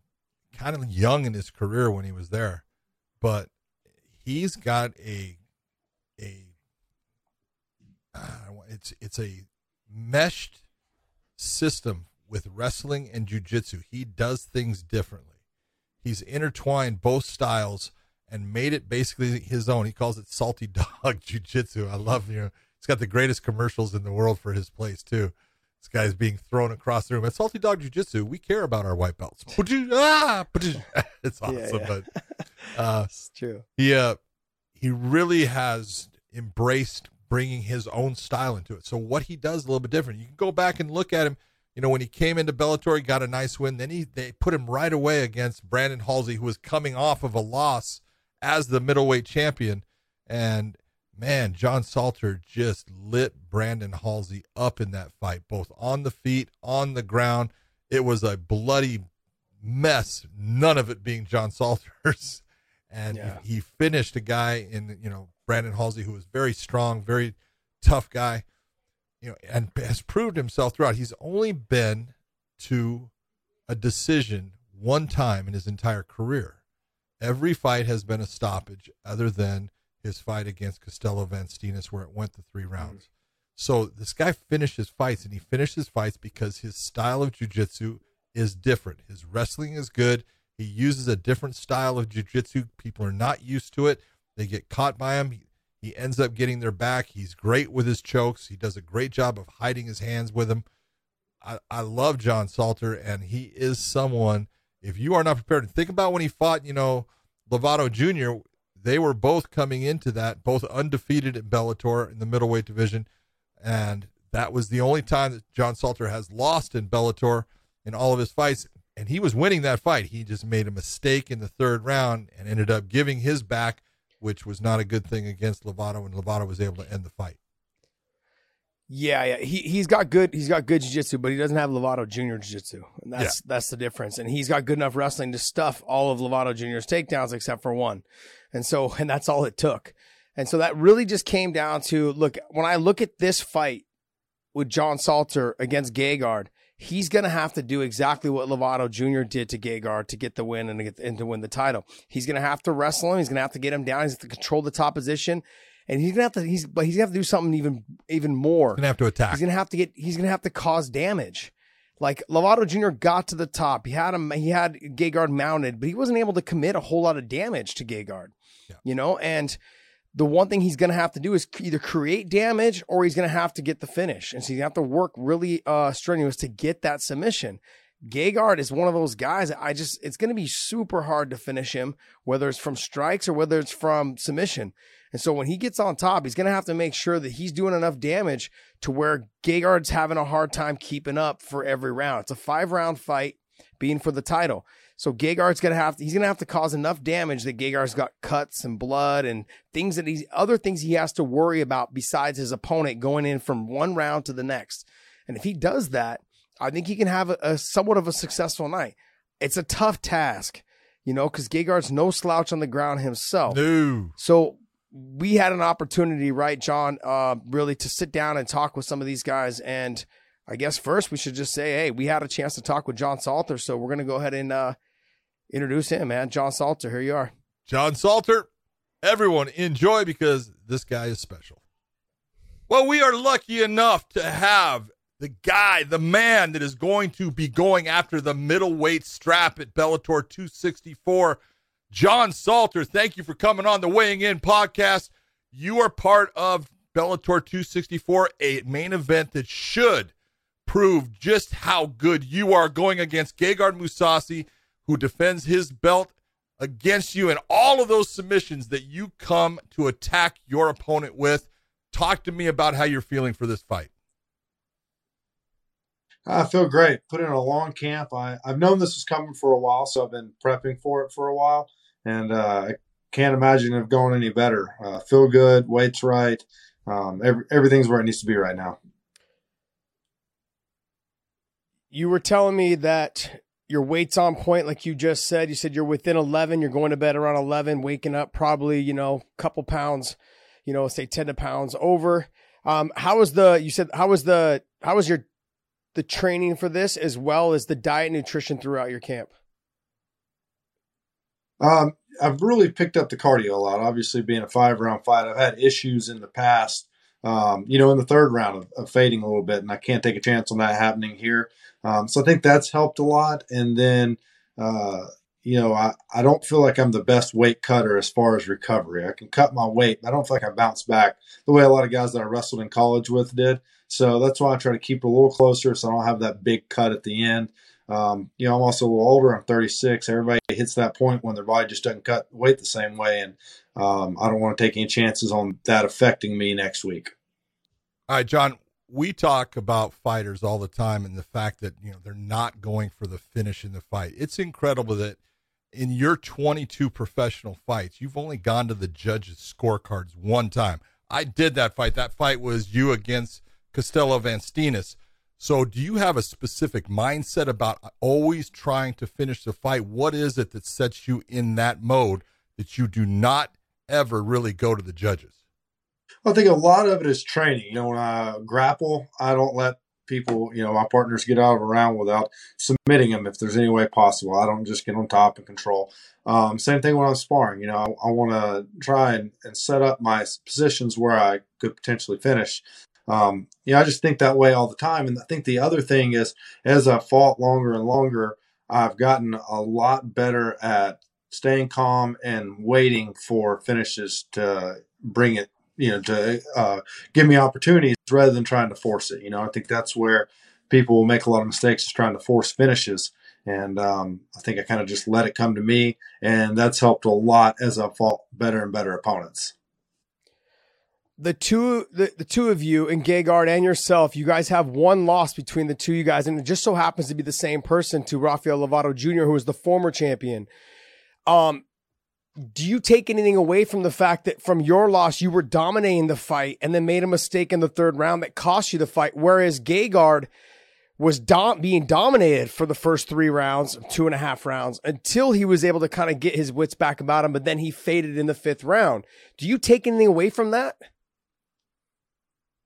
kind of young in his career when he was there, but he's got a a uh, it's it's a meshed system with wrestling and jujitsu. He does things differently. He's intertwined both styles and made it basically his own. He calls it salty dog jujitsu. I love you know he's got the greatest commercials in the world for his place too. This guy's being thrown across the room. At Salty Dog Jiu Jitsu, we care about our white belts. Ah, it's awesome, Yeah, yeah. but uh, it's true. he uh, he really has embraced bringing his own style into it. So what he does is a little bit different. You can go back and look at him. You know, when he came into Bellator, he got a nice win. Then he they put him right away against Brandon Halsey, who was coming off of a loss as the middleweight champion. And man, John Salter just lit Brandon Halsey up in that fight, both on the feet, on the ground. It was a bloody mess. None of it being John Salter's. And Yeah. he, he finished a guy in, you know, Brandon Halsey, who was very strong, very tough guy, you know, and has proved himself throughout. He's only been to a decision one time in his entire career. Every fight has been a stoppage, other than his fight against Costello Van Steenis, where it went the three mm-hmm. rounds. So this guy finishes fights, and he finishes fights because his style of jujitsu is different. His wrestling is good. He uses a different style of jujitsu. People are not used to it. They get caught by him. He, he ends up getting their back. He's great with his chokes. He does a great job of hiding his hands with him. I, I love John Salter, and he is someone. If you are not prepared, think about when he fought, you know, Lovato Jr. They were both coming into that, both undefeated at Bellator in the middleweight division, and that was the only time that John Salter has lost in Bellator in all of his fights. And he was winning that fight. He just made a mistake in the third round and ended up giving his back, which was not a good thing against Lovato, and Lovato was able to end the fight. Yeah, yeah. He he's got good he's got good jiu-jitsu, but he doesn't have Lovato Jr. jiu-jitsu. And that's that's the difference. And he's got good enough wrestling to stuff all of Lovato Jr.'s takedowns except for one. And so and that's all it took. And so that really just came down to look, when I look at this fight with John Salter against Gegard, he's going to have to do exactly what Lovato Jr. did to Gegard to get the win and to, get, and to win the title. He's going to have to wrestle him. He's going to have to get him down. He's going to control the top position. and he's gonna have to. He's but he's gonna have to do something even even more. He's gonna have to attack. He's gonna have to get. He's gonna have to cause damage. Like Lovato Jr. got to the top. He had him. He had Gegard mounted, but he wasn't able to commit a whole lot of damage to Gegard. Yeah. You know, and the one thing he's going to have to do is either create damage or he's going to have to get the finish. And so you have to work really uh, strenuous to get that submission. Gegard is one of those guys I just, it's going to be super hard to finish him, whether it's from strikes or whether it's from submission. And so when he gets on top, he's going to have to make sure that he's doing enough damage to where Gegard's having a hard time keeping up for every round. It's a five round fight being for the title. So Gegard's gonna have to, he's gonna have to cause enough damage that Gegard's got cuts and blood and things that he's other things he has to worry about besides his opponent going in from one round to the next. And if he does that, I think he can have a, a somewhat of a successful night. It's a tough task, you know, because Gegard's no slouch on the ground himself. No. So we had an opportunity, right, John, uh, really to sit down and talk with some of these guys and I guess first we should just say, hey, we had a chance to talk with John Salter, so we're going to go ahead and uh, introduce him, man. John Salter, here you are. John Salter, everyone enjoy because this guy is special. Well, we are lucky enough to have the guy, the man that is going to be going after the middleweight strap at Bellator 264. John Salter, thank you for coming on the Weighing In podcast. You are part of Bellator 264, a main event that should prove just how good you are going against Gegard Mousasi who defends his belt against you and all of those submissions that you come to attack your opponent with. Talk to me about how you're feeling for this fight. I feel great. Put in a long camp. I, I've known this was coming for a while, so I've been prepping for it for a while, and uh, I can't imagine it going any better. Uh, feel good, weight's right, um, every, everything's where it needs to be right now. You were telling me that your weight's on point, like you just said. You said you're within 11. You're going to bed around 11, waking up probably, you know, a couple pounds, you know, say 10 to pounds over. Um, how was the, you said, how was the, how was your, the training for this as well as the diet nutrition throughout your camp? Um, I've really picked up the cardio a lot. Obviously, being a five round fight, I've had issues in the past, um, you know, in the third round of, of fading a little bit, and I can't take a chance on that happening here. Um, so I think that's helped a lot. And then, uh, you know, I, I don't feel like I'm the best weight cutter as far as recovery. I can cut my weight. But I don't feel like I bounce back the way a lot of guys that I wrestled in college with did. So that's why I try to keep it a little closer so I don't have that big cut at the end. Um, you know, I'm also a little older. I'm 36. Everybody hits that point when their body just doesn't cut weight the same way. And um, I don't want to take any chances on that affecting me next week. All right, John, we talk about fighters all the time and the fact that you know they're not going for the finish in the fight. It's incredible that in your 22 professional fights, you've only gone to the judges' scorecards one time. I did that fight. That fight was you against Costello van Steenis. So, do you have a specific mindset about always trying to finish the fight? What is it that sets you in that mode that you do not ever really go to the judges? I think a lot of it is training. You know, when I grapple, I don't let people, you know, my partners get out of a round without submitting them if there's any way possible. I don't just get on top and control. Um, same thing when I'm sparring. You know, I, I want to try and, and, set up my positions where I could potentially finish. Um, you know, I just think that way all the time. And I think the other thing is, as I've fought longer and longer, I've gotten a lot better at staying calm and waiting for finishes to bring it you know to uh, give me opportunities rather than trying to force it. You know, I think that's where people will make a lot of mistakes is trying to force finishes. And um, I think I kind of just let it come to me, and that's helped a lot as I've fought better and better opponents. The two, the, the two of you and Gegard and yourself, you guys have one loss between the two you guys, and it just so happens to be the same person to Rafael Lovato Jr., who was the former champion. Um, do you take anything away from the fact that from your loss you were dominating the fight and then made a mistake in the third round that cost you the fight whereas Gegard was dom- being dominated for the first three rounds two and a half rounds until he was able to kind of get his wits back about him but then he faded in the fifth round. Do you take anything away from that?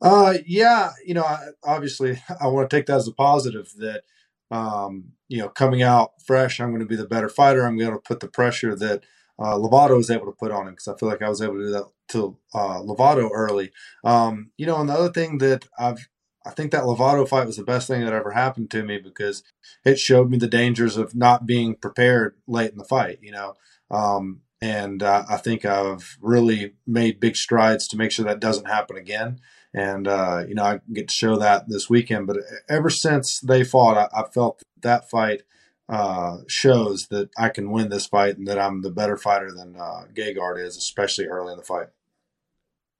Uh yeah you know I, obviously i want to take that as a positive that um you know coming out fresh i'm going to be the better fighter. I'm going to put the pressure that uh, Lovato was able to put on him because I feel like I was able to do that to uh, Lovato early. Um, you know, and the other thing that I've I think that Lovato fight was the best thing that ever happened to me because it showed me the dangers of not being prepared late in the fight. You know, um, and uh, I think I've really made big strides to make sure that doesn't happen again. And uh, you know, I get to show that this weekend. But ever since they fought, I, I felt that, that fight uh, shows that I can win this fight and that I'm the better fighter than uh, Gegard is, especially early in the fight.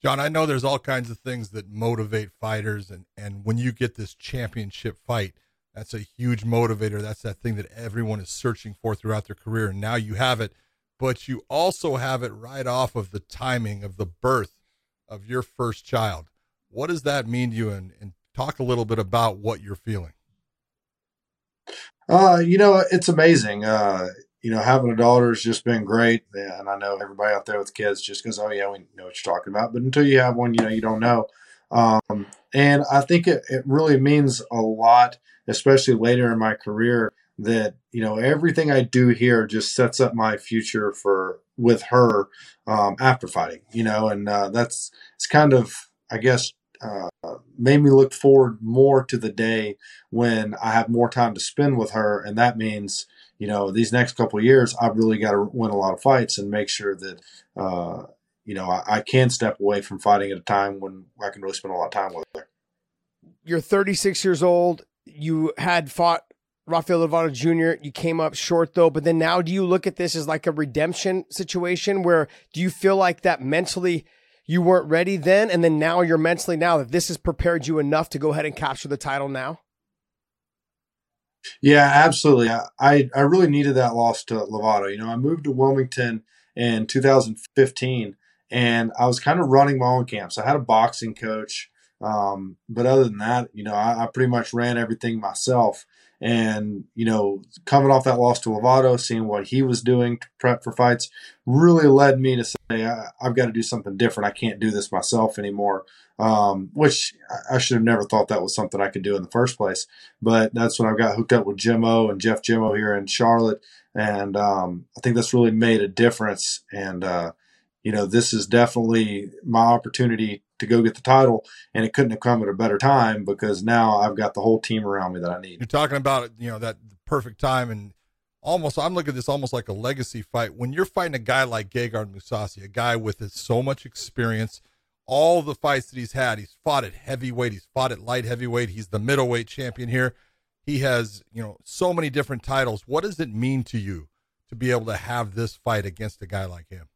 John, I know there's all kinds of things that motivate fighters, and and when you get this championship fight, that's a huge motivator. That's that thing that everyone is searching for throughout their career, and now you have it. But you also have it right off of the timing of the birth of your first child. What does that mean to you? And, and talk a little bit about what you're feeling. Uh, you know, it's amazing. Uh, you know, having a daughter has just been great. And I know everybody out there with kids just goes, oh, yeah, we know what you're talking about. But until you have one, you know, you don't know. Um, and I think it, it really means a lot, especially later in my career, that, you know, everything I do here just sets up my future for with her um, after fighting, you know, and uh, that's, it's kind of, I guess, uh, made me look forward more to the day when I have more time to spend with her. And that means, you know, these next couple years, I've really got to win a lot of fights and make sure that, uh, you know, I, I, can step away from fighting at a time when I can really spend a lot of time with her. You're 36 years old. You had fought Rafael Lovato Jr. You came up short though, but then now do you look at this as like a redemption situation where do you feel like that mentally you weren't ready then, and then now you're mentally now that this has prepared you enough to go ahead and capture the title now? Yeah, absolutely. I, I really needed that loss to Lovato. You know, I moved to Wilmington in 2015 and I was kind of running my own camps. I had a boxing coach. Um, but other than that, you know, I, I, pretty much ran everything myself. And, you know, coming off that loss to Lovato, seeing what he was doing to prep for fights really led me to say, I, have got to do something different. I can't do this myself anymore. Um, which I should have never thought that was something I could do in the first place. But that's when I got hooked up with Jimmo and Jeff Jimmo here in Charlotte. And um, I think that's really made a difference. And, uh, you know, this is definitely my opportunity to go get the title, and it couldn't have come at a better time because now I've got the whole team around me that I need. You're talking about you know that perfect time and almost I'm looking at this almost like a legacy fight. When you're fighting a guy like Gegard Mousasi, a guy with so much experience, all the fights that he's had, he's fought at heavyweight, he's fought at light heavyweight, he's the middleweight champion here. He has, you know, so many different titles. What does it mean to you to be able to have this fight against a guy like him?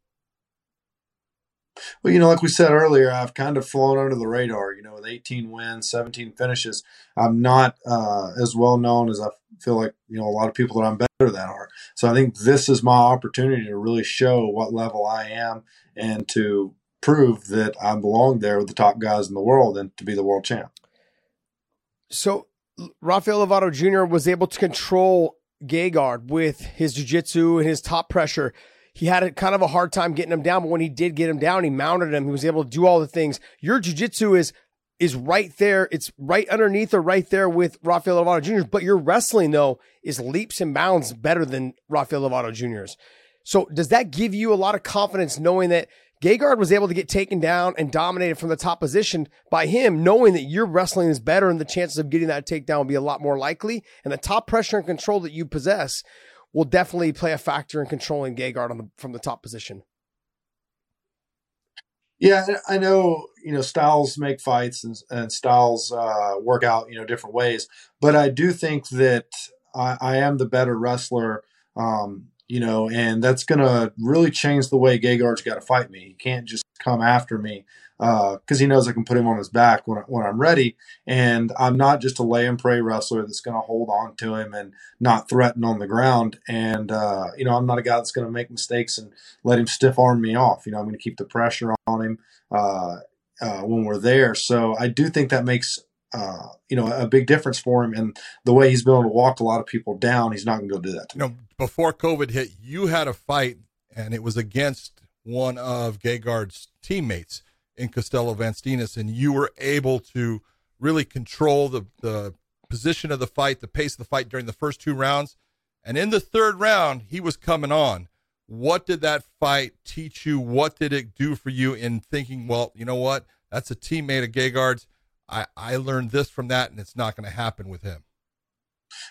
Well, you know, like we said earlier, I've kind of flown under the radar. You know, with 18 wins, 17 finishes, I'm not uh, as well known as I feel like you know a lot of people that I'm better than are. So I think this is my opportunity to really show what level I am and to prove that I belong there with the top guys in the world and to be the world champ. So Rafael Lovato Jr. was able to control Gegard with his jiu-jitsu and his top pressure he had a kind of a hard time getting him down, but when he did get him down, he mounted him. He was able to do all the things. Your jujitsu is is right there. It's right underneath or right there with Rafael Lovato Jr. But your wrestling though is leaps and bounds better than Rafael Lovato Jr.'s. So does that give you a lot of confidence knowing that Gegard was able to get taken down and dominated from the top position by him, knowing that your wrestling is better and the chances of getting that takedown will be a lot more likely, and the top pressure and control that you possess will definitely play a factor in controlling Gegard on the, from the top position. Yeah, I know. You know, styles make fights and, and styles uh, work out. You know, different ways. But I do think that I, I am the better wrestler. Um, you know, and that's going to really change the way Gegard's got to fight me. He can't just come after me because uh, he knows I can put him on his back when, when I'm ready. And I'm not just a lay and pray wrestler that's going to hold on to him and not threaten on the ground. And, uh, you know, I'm not a guy that's going to make mistakes and let him stiff arm me off. You know, I'm going to keep the pressure on him uh, uh, when we're there. So I do think that makes. Uh, you know, a big difference for him, and the way he's been able to walk a lot of people down, he's not going to go do that. you know, before COVID hit, you had a fight, and it was against one of Gegard's teammates in Costello Van and you were able to really control the, the position of the fight, the pace of the fight during the first two rounds. And in the third round, he was coming on. What did that fight teach you? What did it do for you in thinking, well, you know what? That's a teammate of Gegard's. I, I learned this from that, and it's not going to happen with him.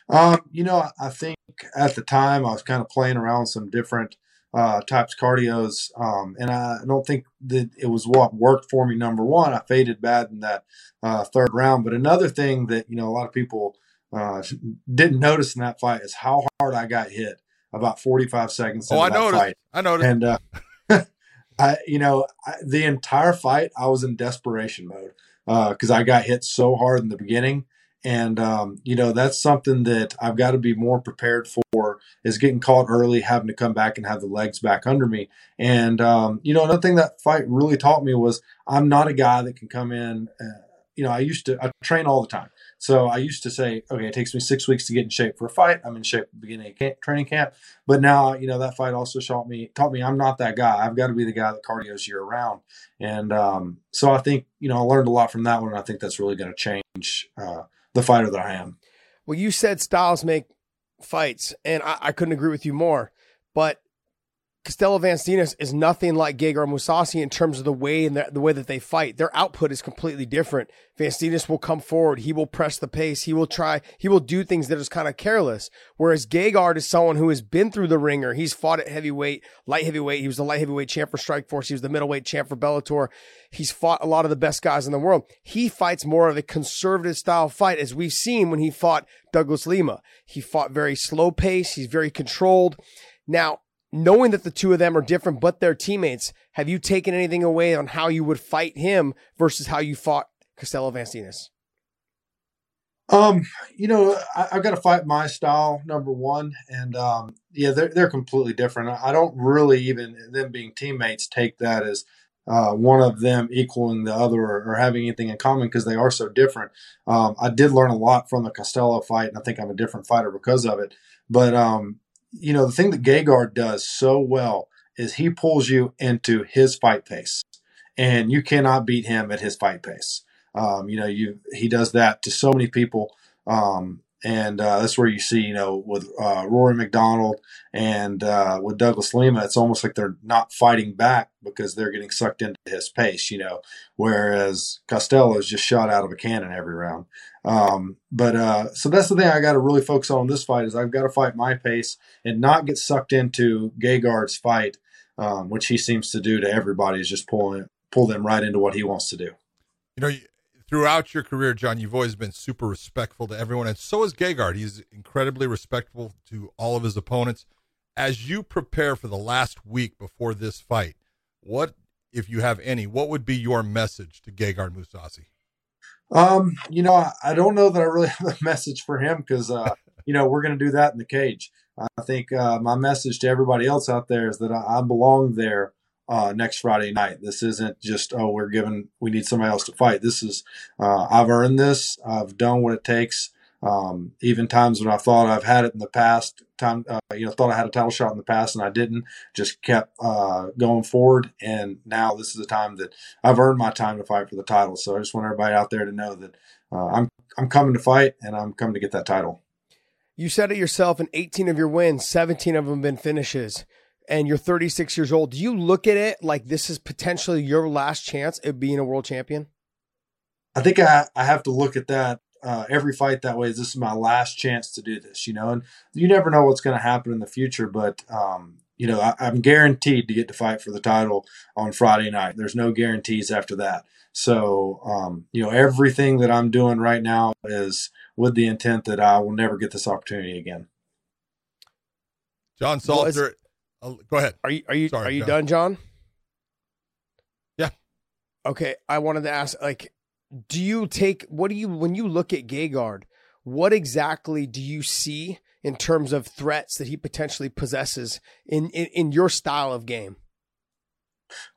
Um, you know, I think at the time I was kind of playing around some different uh, types cardios, um, and I don't think that it was what worked for me. Number one, I faded bad in that uh, third round. But another thing that you know a lot of people uh, didn't notice in that fight is how hard I got hit about 45 seconds. Oh, I noticed. Fight. I noticed. And uh, I, you know, I, the entire fight I was in desperation mode because uh, I got hit so hard in the beginning and, um, you know, that's something that I've got to be more prepared for is getting caught early, having to come back and have the legs back under me. And, um, you know, another thing that fight really taught me was I'm not a guy that can come in. Uh, you know, I used to I train all the time. So I used to say, okay, it takes me six weeks to get in shape for a fight. I'm in shape at the beginning of camp, training camp. But now, you know, that fight also taught me taught me I'm not that guy. I've got to be the guy that cardio's year round. And um, so I think, you know, I learned a lot from that one. And I think that's really going to change uh, the fighter that I am. Well, you said styles make fights, and I, I couldn't agree with you more. But Costello van Steenis is nothing like Gegard Mousasi in terms of the way and the, the, way that they fight. Their output is completely different. van Steenis will come forward. He will press the pace. He will try, he will do things that is kind of careless. Whereas Gegard is someone who has been through the ringer. He's fought at heavyweight, light heavyweight. He was the light heavyweight champ for Strikeforce. He was the middleweight champ for Bellator. He's fought a lot of the best guys in the world. He fights more of a conservative style fight as we've seen when he fought Douglas Lima. He fought very slow pace. He's very controlled. Now, knowing that the two of them are different, but they're teammates, have you taken anything away on how you would fight him versus how you fought Costello van Steenis? Um, you know, I, have got to fight my style, number one, and um, yeah, they're they're completely different. I don't really even them being teammates take that as uh, one of them equaling the other or, or having anything in common because they are so different. Um, I did learn a lot from the Costello fight, and I think I'm a different fighter because of it. But um, you know, the thing that Gegard does so well is he pulls you into his fight pace, and you cannot beat him at his fight pace. Um, you know, you he does that to so many people. Um, and uh, that's where you see, you know, with uh, Rory MacDonald and uh, with Douglas Lima, it's almost like they're not fighting back because they're getting sucked into his pace, you know. Whereas Costello is just shot out of a cannon every round. Um, but uh, so that's the thing I got to really focus on in this fight is I've got to fight my pace and not get sucked into Gegard's fight, um, which he seems to do to everybody, is just pulling pull them right into what he wants to do. You know, throughout your career, John, you've always been super respectful to everyone, and so is Gegard. He's incredibly respectful to all of his opponents. As you prepare for the last week before this fight, what, if you have any, what would be your message to Gegard Mousasi? Um, you know, I, I, don't know that I really have a message for him because, uh, you know, we're going to do that in the cage. I think uh, my message to everybody else out there is that I, I belong there uh, next Friday night. This isn't just oh we're given we need somebody else to fight. This is uh, I've earned this. I've done what it takes. Um, even times when I thought I've had it in the past, time uh, you know thought I had a title shot in the past and I didn't, just kept uh, going forward. And now this is the time that I've earned my time to fight for the title. So I just want everybody out there to know that uh, I'm I'm coming to fight and I'm coming to get that title. You said it yourself. In 18 of your wins, 17 of them been finishes and you're 36 years old, do you look at it like this is potentially your last chance at being a world champion? I think I, I have to look at that uh, every fight that way. Is this is my last chance to do this, you know? And you never know what's going to happen in the future, but um, you know, I, am guaranteed to get to fight for the title on Friday night. There's no guarantees after that. So, um, you know, everything that I'm doing right now is with the intent that I will never get this opportunity again. John Salter, I'll, go ahead. Are you are you Sorry, are you done, John? Yeah. Okay, I wanted to ask like do you take what do you when you look at Gegard, what exactly do you see in terms of threats that he potentially possesses in in, in your style of game?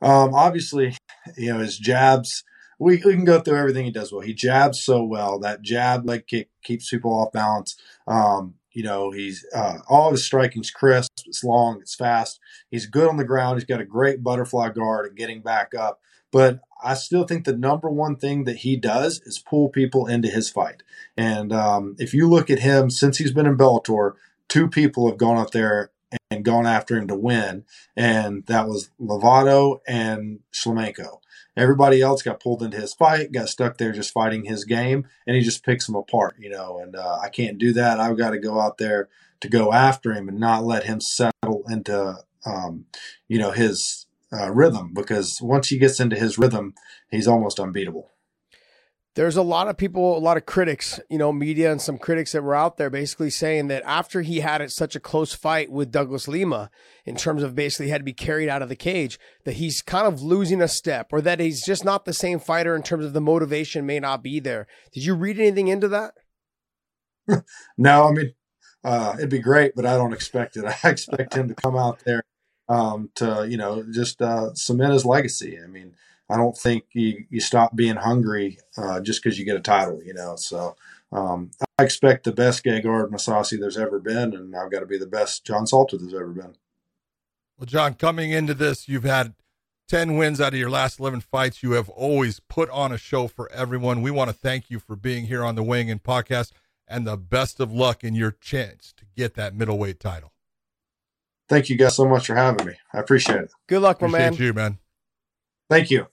Um obviously, you know, his jabs we, we can go through everything he does well. He jabs so well. That jab leg kick keeps people off balance. Um, you know, he's uh, all of his striking's crisp. It's long. It's fast. He's good on the ground. He's got a great butterfly guard and getting back up. But I still think the number one thing that he does is pull people into his fight. And um, if you look at him since he's been in Bellator, two people have gone up there and gone after him to win, and that was Lovato and Shlemenko. Everybody else got pulled into his fight, got stuck there just fighting his game, and he just picks them apart, you know. And uh, I can't do that. I've got to go out there to go after him and not let him settle into, um, you know, his uh, rhythm because once he gets into his rhythm, he's almost unbeatable there's a lot of people, a lot of critics, you know, media and some critics that were out there basically saying that after he had it, such a close fight with Douglas Lima, in terms of basically had to be carried out of the cage, that he's kind of losing a step or that he's just not the same fighter in terms of the motivation may not be there. Did you read anything into that? no, I mean, uh, it'd be great, but I don't expect it. I expect him to come out there um, to, you know, just uh, cement his legacy. I mean, I don't think you, you stop being hungry uh, just because you get a title, you know. So um, I expect the best Gegard Mousasi there's ever been, and I've got to be the best John Salter there's ever been. Well, John, coming into this, you've had 10 wins out of your last 11 fights. You have always put on a show for everyone. We want to thank you for being here on the Weighing In podcast and the best of luck in your chance to get that middleweight title. Thank you guys so much for having me. I appreciate it. Good luck, my appreciate man. you, man. Thank you.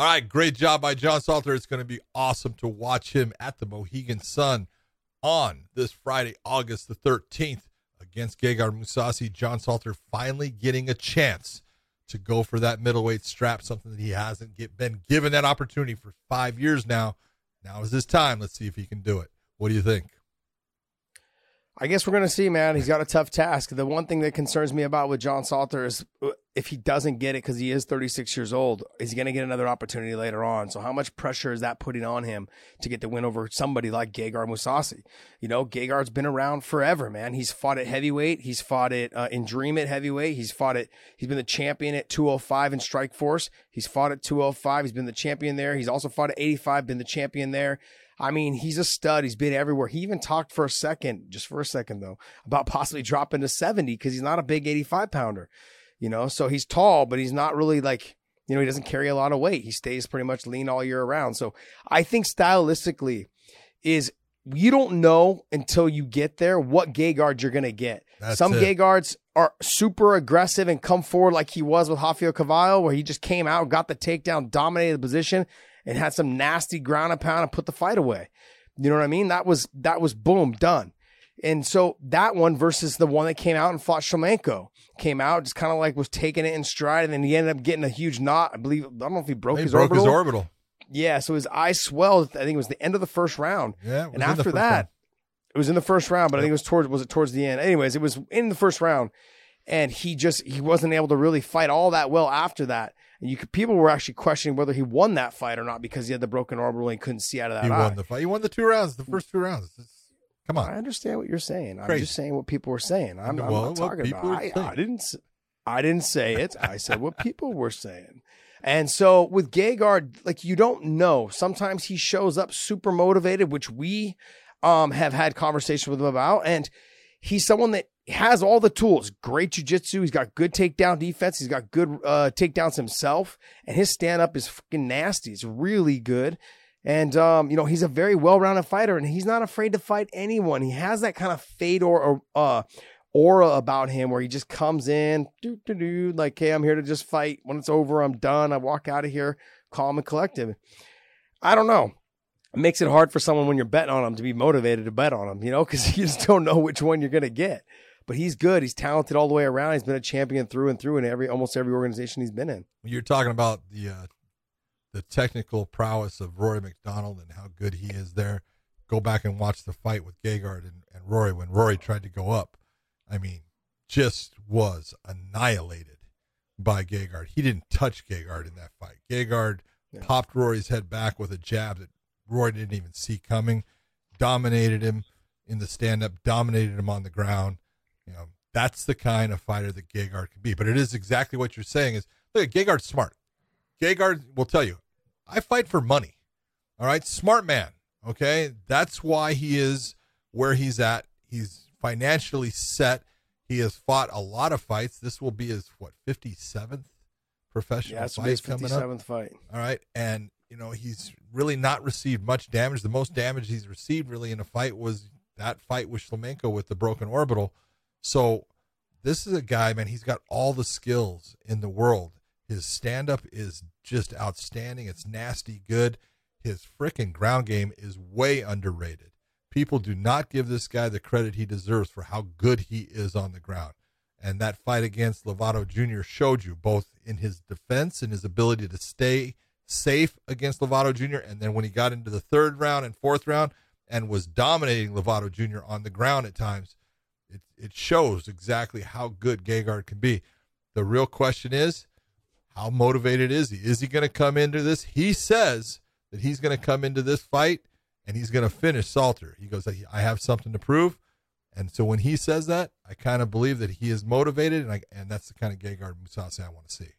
All right, great job by John Salter. It's going to be awesome to watch him at the Mohegan Sun on this Friday, August the 13th against Gegard Mousasi. John Salter finally getting a chance to go for that middleweight strap, something that he hasn't get, been given that opportunity for five years now. Now is his time. Let's see if he can do it. What do you think? I guess we're going to see, man. He's got a tough task. The one thing that concerns me about with John Salter is uh, if he doesn't get it because he is 36 years old, is he going to get another opportunity later on? So how much pressure is that putting on him to get the win over somebody like Gegard Mousasi? You know, Gegard's been around forever, man. He's fought at heavyweight. He's fought it uh, in Dream at heavyweight. He's fought it. He's been the champion at 205 in Strikeforce. He's fought at 205. He's been the champion there. He's also fought at 85. Been the champion there. I mean, he's a stud. He's been everywhere. He even talked for a second, just for a second though, about possibly dropping to 70 because he's not a big 85 pounder, you know? So he's tall, but he's not really like, you know, he doesn't carry a lot of weight. He stays pretty much lean all year around. So I think stylistically is you don't know until you get there what Gegard you're going to get. That's Some it. guards are super aggressive and come forward like he was with Rafael Carvalho, where he just came out, got the takedown, dominated the position, and had some nasty ground and pound and put the fight away. You know what I mean? That was that was boom done. And so that one versus the one that came out and fought Shlemenko came out just kind of like was taking it in stride, and then he ended up getting a huge knot. I believe I don't know if he broke he his broke orbital. his orbital. Yeah, so his eye swelled. I think it was the end of the first round. Yeah, and after that, round. it was in the first round, but yep. I think it was towards was it towards the end. Anyways, it was in the first round, and he just he wasn't able to really fight all that well after that. And you could, people were actually questioning whether he won that fight or not because he had the broken orbital and couldn't see out of that. He eye. won the fight. He won the two rounds, the mm. first two rounds. It's, come on. I understand what you're saying. Crazy. I'm just saying what people were saying. I'm, well, I'm not talking about. I, I, didn't. I didn't say it. I said what people were saying. And so with Gegard, like you don't know. Sometimes he shows up super motivated, which we um, have had conversation with him about, and he's someone that has all the tools. Great jujitsu. He's got good takedown defense. He's got good uh, takedowns himself, and his stand up is fucking nasty. It's really good. And um, you know he's a very well-rounded fighter, and he's not afraid to fight anyone. He has that kind of fade or uh, aura about him where he just comes in, do do do, like, hey, I'm here to just fight. When it's over, I'm done. I walk out of here calm and collective. I don't know it makes it hard for someone when you're betting on him to be motivated to bet on him, you know, because you just don't know which one you're to get. But he's good. He's talented all the way around. He's been a champion through and through in every almost every organization he's been in. You're talking about the uh, the technical prowess of Rory MacDonald and how good he is there. Go back and watch the fight with Gegard and, and Rory when Rory tried to go up. I mean, just was annihilated by Gegard. He didn't touch Gegard in that fight. Gegard yeah. popped Rory's head back with a jab that Rory didn't even see coming, dominated him in the stand up, dominated him on the ground. You know, that's the kind of fighter that Gegard can be. But it is exactly what you're saying is look at Gegard's smart. Gegard will tell you, I fight for money. All right, smart man. Okay, that's why he is where he's at. He's financially set. He has fought a lot of fights. This will be his what 57th professional yeah, fight coming up. 57th fight. All right, and you know, he's really not received much damage. The most damage he's received really in a fight was that fight with Shlemenko with the broken orbital. So this is a guy, man. He's got all the skills in the world. His stand up is just outstanding. It's nasty good. His freaking ground game is way underrated. People do not give this guy the credit he deserves for how good he is on the ground. And that fight against Lovato Jr. showed you both in his defense and his ability to stay safe against Lovato Jr. And then when he got into the third round and fourth round and was dominating Lovato Jr. on the ground at times, it, it shows exactly how good Gegard can be. The real question is, how motivated is he? Is he going to come into this? He says that he's going to come into this fight and he's going to finish Salter. He goes, I have something to prove. And so when he says that, I kind of believe that he is motivated, and I, and that's the kind of Gegard Mousasi I want to see.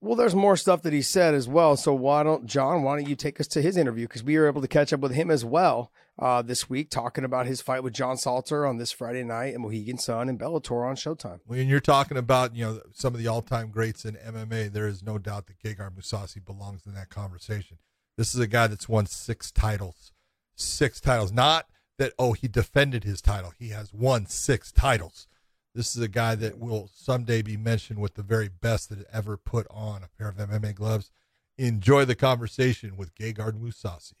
Well, there's more stuff that he said as well. So why don't John? Why don't you take us to his interview because we were able to catch up with him as well uh, this week, talking about his fight with John Salter on this Friday night and Mohegan Sun and Bellator on Showtime. When you're talking about you know some of the all-time greats in MMA, there is no doubt that Gegard Mousasi belongs in that conversation. This is a guy that's won six titles, six titles. Not that oh he defended his title; he has won six titles. This is a guy that will someday be mentioned with the very best that ever put on a pair of MMA gloves. Enjoy the conversation with Gegard Mousasi.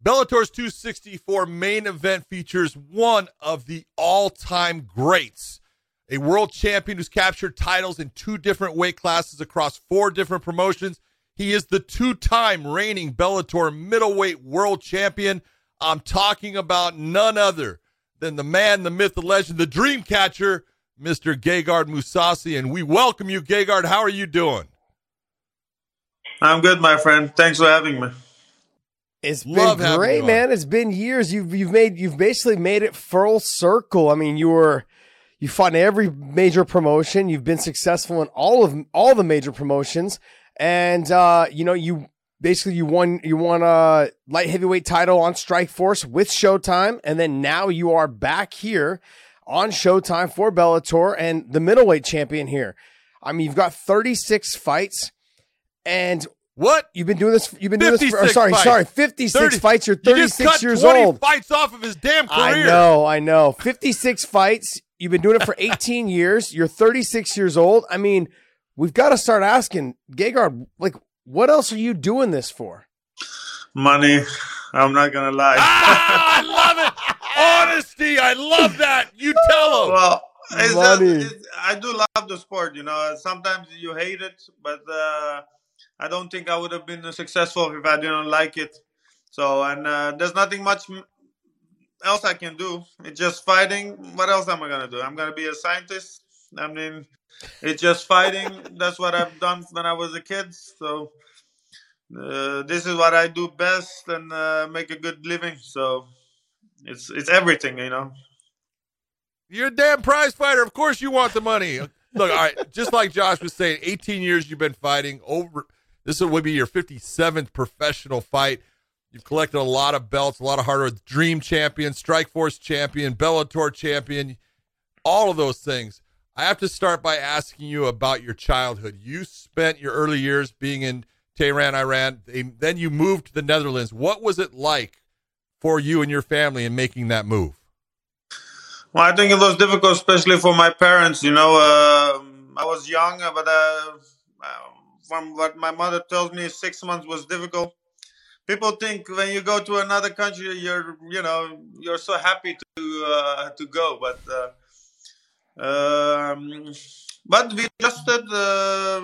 Bellator's 264 main event features one of the all-time greats, a world champion who's captured titles in two different weight classes across four different promotions. He is the two-time reigning Bellator middleweight world champion. I'm talking about none other than the man, the myth, the legend, the dream catcher, Mr. Gegard Mousasi, and we welcome you, Gegard. How are you doing? I'm good, my friend. Thanks for having me. It's Love been great, man. It's been years. You've you've made you've basically made it full circle. I mean, you were you fought in every major promotion. You've been successful in all of all the major promotions, and uh, you know you basically you won you won a light heavyweight title on Strikeforce with Showtime, and then now you are back here on Showtime for Bellator and the middleweight champion here. I mean, you've got 36 fights and what? You've been doing this. You've been doing this. For, sorry, fights. sorry. Fifty-six 30, fights. You're thirty-six you just cut years 20 old. Fights off of his damn career. I know. I know. Fifty-six fights. You've been doing it for eighteen years. You're thirty-six years old. I mean, we've got to start asking Gegard, like, what else are you doing this for? Money. I'm not gonna lie. ah, I love it honesty. I love that. You tell them. Well, it's Just, it's, I do love the sport. You know, sometimes you hate it, but uh, I don't think I would have been successful if I didn't like it. So, and uh, there's nothing much else I can do. It's just fighting. What else am I gonna do? I'm gonna be a scientist. I mean, it's just fighting. That's what I've done when I was a kid. So. Uh, this is what I do best and uh, make a good living. So it's it's everything, you know. You're a damn prize fighter. Of course you want the money. Look, all right, just like Josh was saying, 18 years you've been fighting over this would be your 57th professional fight. You've collected a lot of belts, a lot of hard work. Dream champion, Strikeforce champion, Bellator champion, all of those things. I have to start by asking you about your childhood. You spent your early years being in Tehran, Iran. Then you moved to the Netherlands. What was it like for you and your family in making that move? Well, I think it was difficult, especially for my parents. You know, uh, I was young, but uh, from what my mother tells me, six months was difficult. People think when you go to another country, you're you know you're so happy to uh, to go, but uh, um, but we adjusted. Uh,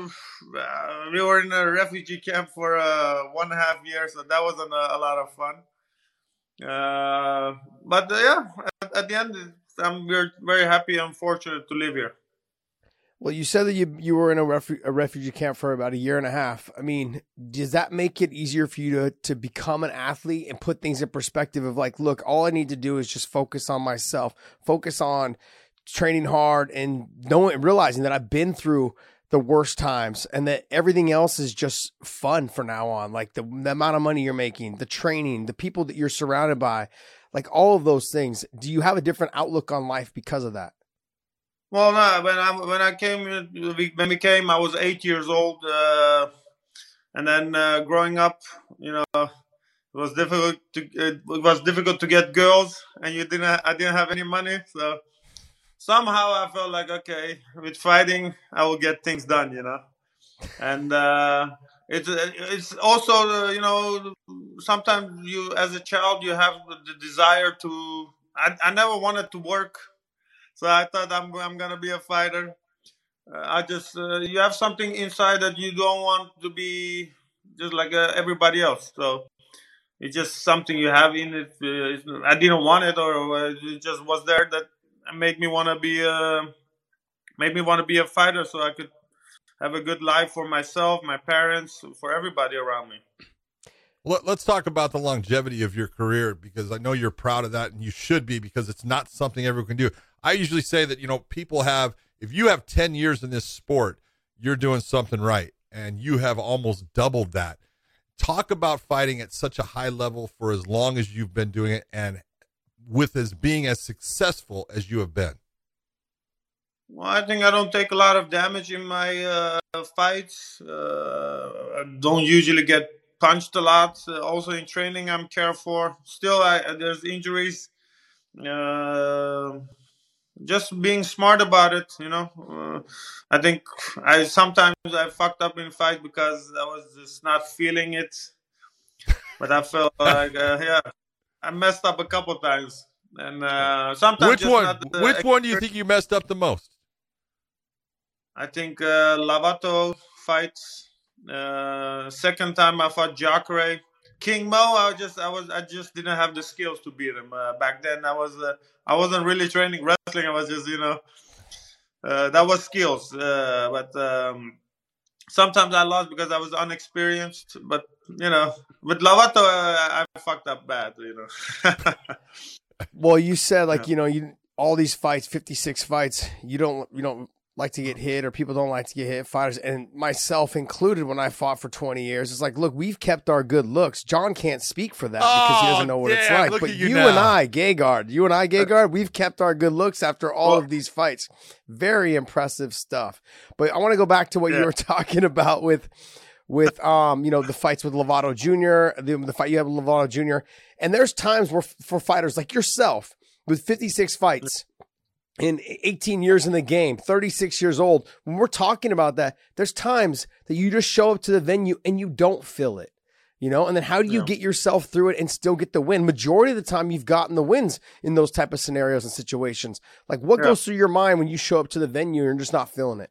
we were in a refugee camp for uh, one half year, so that wasn't a, a lot of fun. Uh, but uh, yeah, at, at, the end, I'm we're very happy and fortunate to live here. Well, you said that you you were in a, refu- a refugee camp for about a year and a half. I mean, does that make it easier for you to to become an athlete and put things in perspective of like, look, all I need to do is just focus on myself, focus on training hard, and knowing realizing that I've been through the worst times and that everything else is just fun for now on like the, the, amount of money you're making the training the people that you're surrounded by like all of those things. Do you have a different outlook on life because of that? Well no when i when i came when we came i was eight years old uh, and then uh, growing up you know it was difficult to it was difficult to get girls and you didn't i didn't have any money so somehow I felt like okay, with fighting I will get things done, you know, and uh, it's it's also uh, you know sometimes you as a child you have the desire to. I, I never wanted to work, so I thought I'm I'm gonna be a fighter. Uh, I just uh, you have something inside that you don't want to be just like uh, everybody else. So it's just something you have in it. Uh, I didn't want it, or it just was there that made me want to be a made me want to be a fighter, so I could have a good life for myself, my parents, for everybody around me. Let's talk about the longevity of your career because I know you're proud of that and you should be because it's not something everyone can do. I usually say that, you know, people have, if you have 10 years in this sport, you're doing something right and you have almost doubled that. Talk about fighting at such a high level for as long as you've been doing it and with as being as successful as you have been. Well, I think I don't take a lot of damage in my uh, fights. Uh, I don't usually get punched a lot. Uh, also in training, I'm careful. Still, I, there's injuries. Uh, just being smart about it, you know. Uh, I think I sometimes I fucked up in fight because I was just not feeling it. But I felt like uh, yeah, I messed up a couple times, and uh, sometimes which one? Which one do you think you messed up the most? I think uh, Lovato fights. Uh, second time I fought Jacare. King Mo, I just I was I just didn't have the skills to beat him uh, back then. I was uh, I wasn't really training wrestling. I was just you know uh, that was skills. Uh, but um, sometimes I lost because I was unexperienced. But you know, with Lovato, uh, I fucked up bad. You know. well, you said like yeah. you know you all these fights, fifty six fights. You don't you don't like to get hit or people don't like to get hit fighters and myself included when I fought for 20 years it's like look we've kept our good looks John can't speak for that because he doesn't know what damn, it's like but you, you and I Gegard you and I Gegard we've kept our good looks after all of these fights very impressive stuff but I want to go back to what yeah. you were talking about with with um you know the fights with Lovato Jr. the, the fight you have with Lovato Jr. and there's times where for fighters like yourself with 56 fights in 18 years in the game, 36 years old, when we're talking about that, there's times that you just show up to the venue and you don't feel it. You know, and then how do you yeah. get yourself through it and still get the win? Majority of the time, you've gotten the wins in those type of scenarios and situations. Like, what yeah. goes through your mind when you show up to the venue and you're just not feeling it?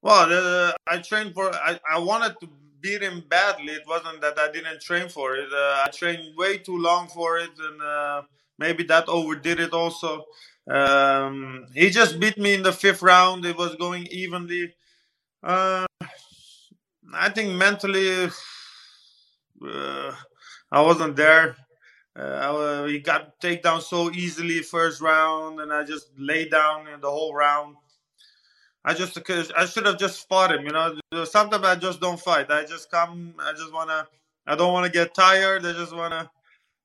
Well, uh, I trained for. I, I wanted to beat him badly. It wasn't that I didn't train for it. Uh, I trained way too long for it, and uh, maybe that overdid it also. Um, he just beat me in the fifth round. It was going evenly. Uh, I think mentally, uh, I wasn't there. Uh, he got takedown so easily first round, and I just lay down in the whole round. I just I should have just fought him. You know, sometimes I just don't fight. I just come. I just wanna. I don't want to get tired. I just wanna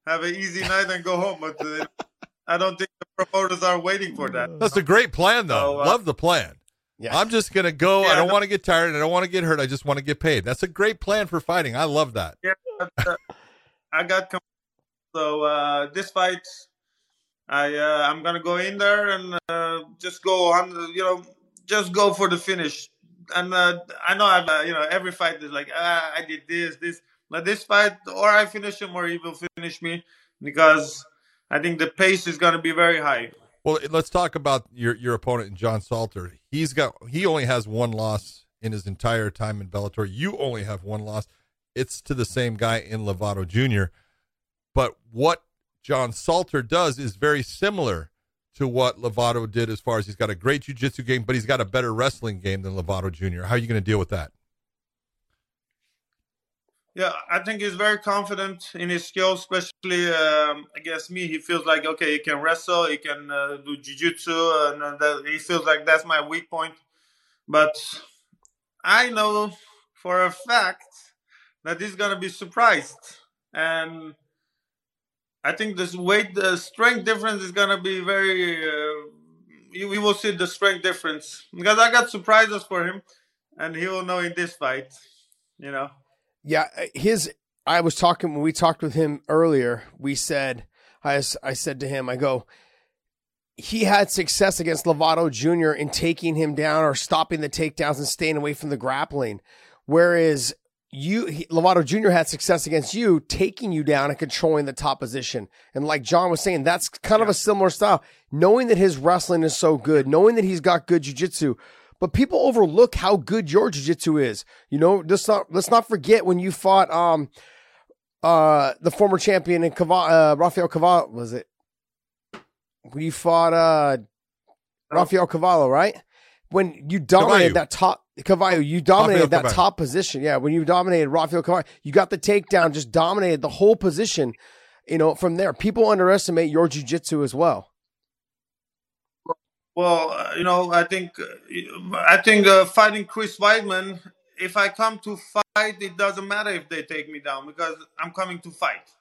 have an easy night and go home. But uh, I don't think the promoters are waiting for that. That's a great plan, though. So, uh, Love the plan. Yeah. I'm just gonna go. Yeah, I don't no, want to get tired. I don't want to get hurt. I just want to get paid. That's a great plan for fighting. I love that. Yeah, uh, I got so uh, this fight. I uh, I'm gonna go in there and uh, just go on. You know, just go for the finish. And uh, I know I've uh, you know every fight is like ah, I did this this. But this fight, or I finish him, or he will finish me because I think the pace is going to be very high. Well, let's talk about your your opponent, John Salter. He's got he only has one loss in his entire time in Bellator. You only have one loss. It's to the same guy in Lovato Jr. But what John Salter does is very similar to what Lovato did as far as he's got a great jiu-jitsu game, but he's got a better wrestling game than Lovato Jr. How are you going to deal with that? Yeah, I think he's very confident in his skills, especially um, against me. He feels like okay, he can wrestle, he can uh, do jiu-jitsu, and uh, that, he feels like that's my weak point. But I know for a fact that he's gonna be surprised, and I think this weight, the strength difference is gonna be very. Uh, we will see the strength difference because I got surprises for him, and he will know in this fight. You know. Yeah, uh, his. I was talking when we talked with him earlier. We said, I I said to him, I go, he had success against Lovato Jr. in taking him down or stopping the takedowns and staying away from the grappling. Whereas you, he, Lovato Jr. had success against you, taking you down and controlling the top position. And like John was saying, that's kind yeah. of a similar style. Knowing that his wrestling is so good, knowing that he's got good jujitsu, but people overlook how good your jiu-jitsu is. You know, let's not let's not forget when you fought um uh the former champion in Carvalho, uh, Rafael Carvalho was it? When you fought uh Rafael Carvalho, right? When you dominated Carvalho. that top Carvalho, you dominated Rafael that Carvalho. top position. Yeah, when you dominated Rafael Carvalho, you got the takedown, just dominated the whole position. You know, from there, people underestimate your jiu-jitsu as well. Well, uh, you know, I think I think uh, fighting Chris Weidman. If I come to fight, it doesn't matter if they take me down because I'm coming to fight.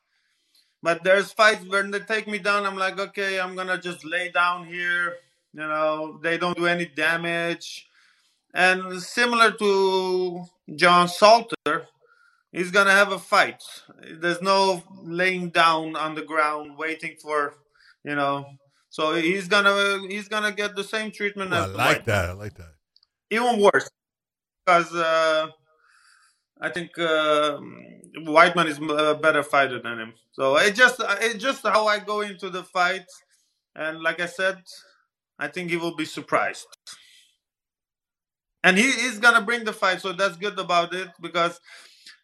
But there's fights when they take me down, I'm like, okay, I'm gonna just lay down here. You know, they don't do any damage. And similar to John Salter, he's gonna have a fight. There's no laying down on the ground waiting for, you know, so he's gonna he's gonna get the same treatment well, as I like that. I like that. Even worse, because uh, I think uh, Weidman is a better fighter than him. So it just it just how I go into the fight, and like I said, I think he will be surprised. And he is gonna bring the fight, so that's good about it because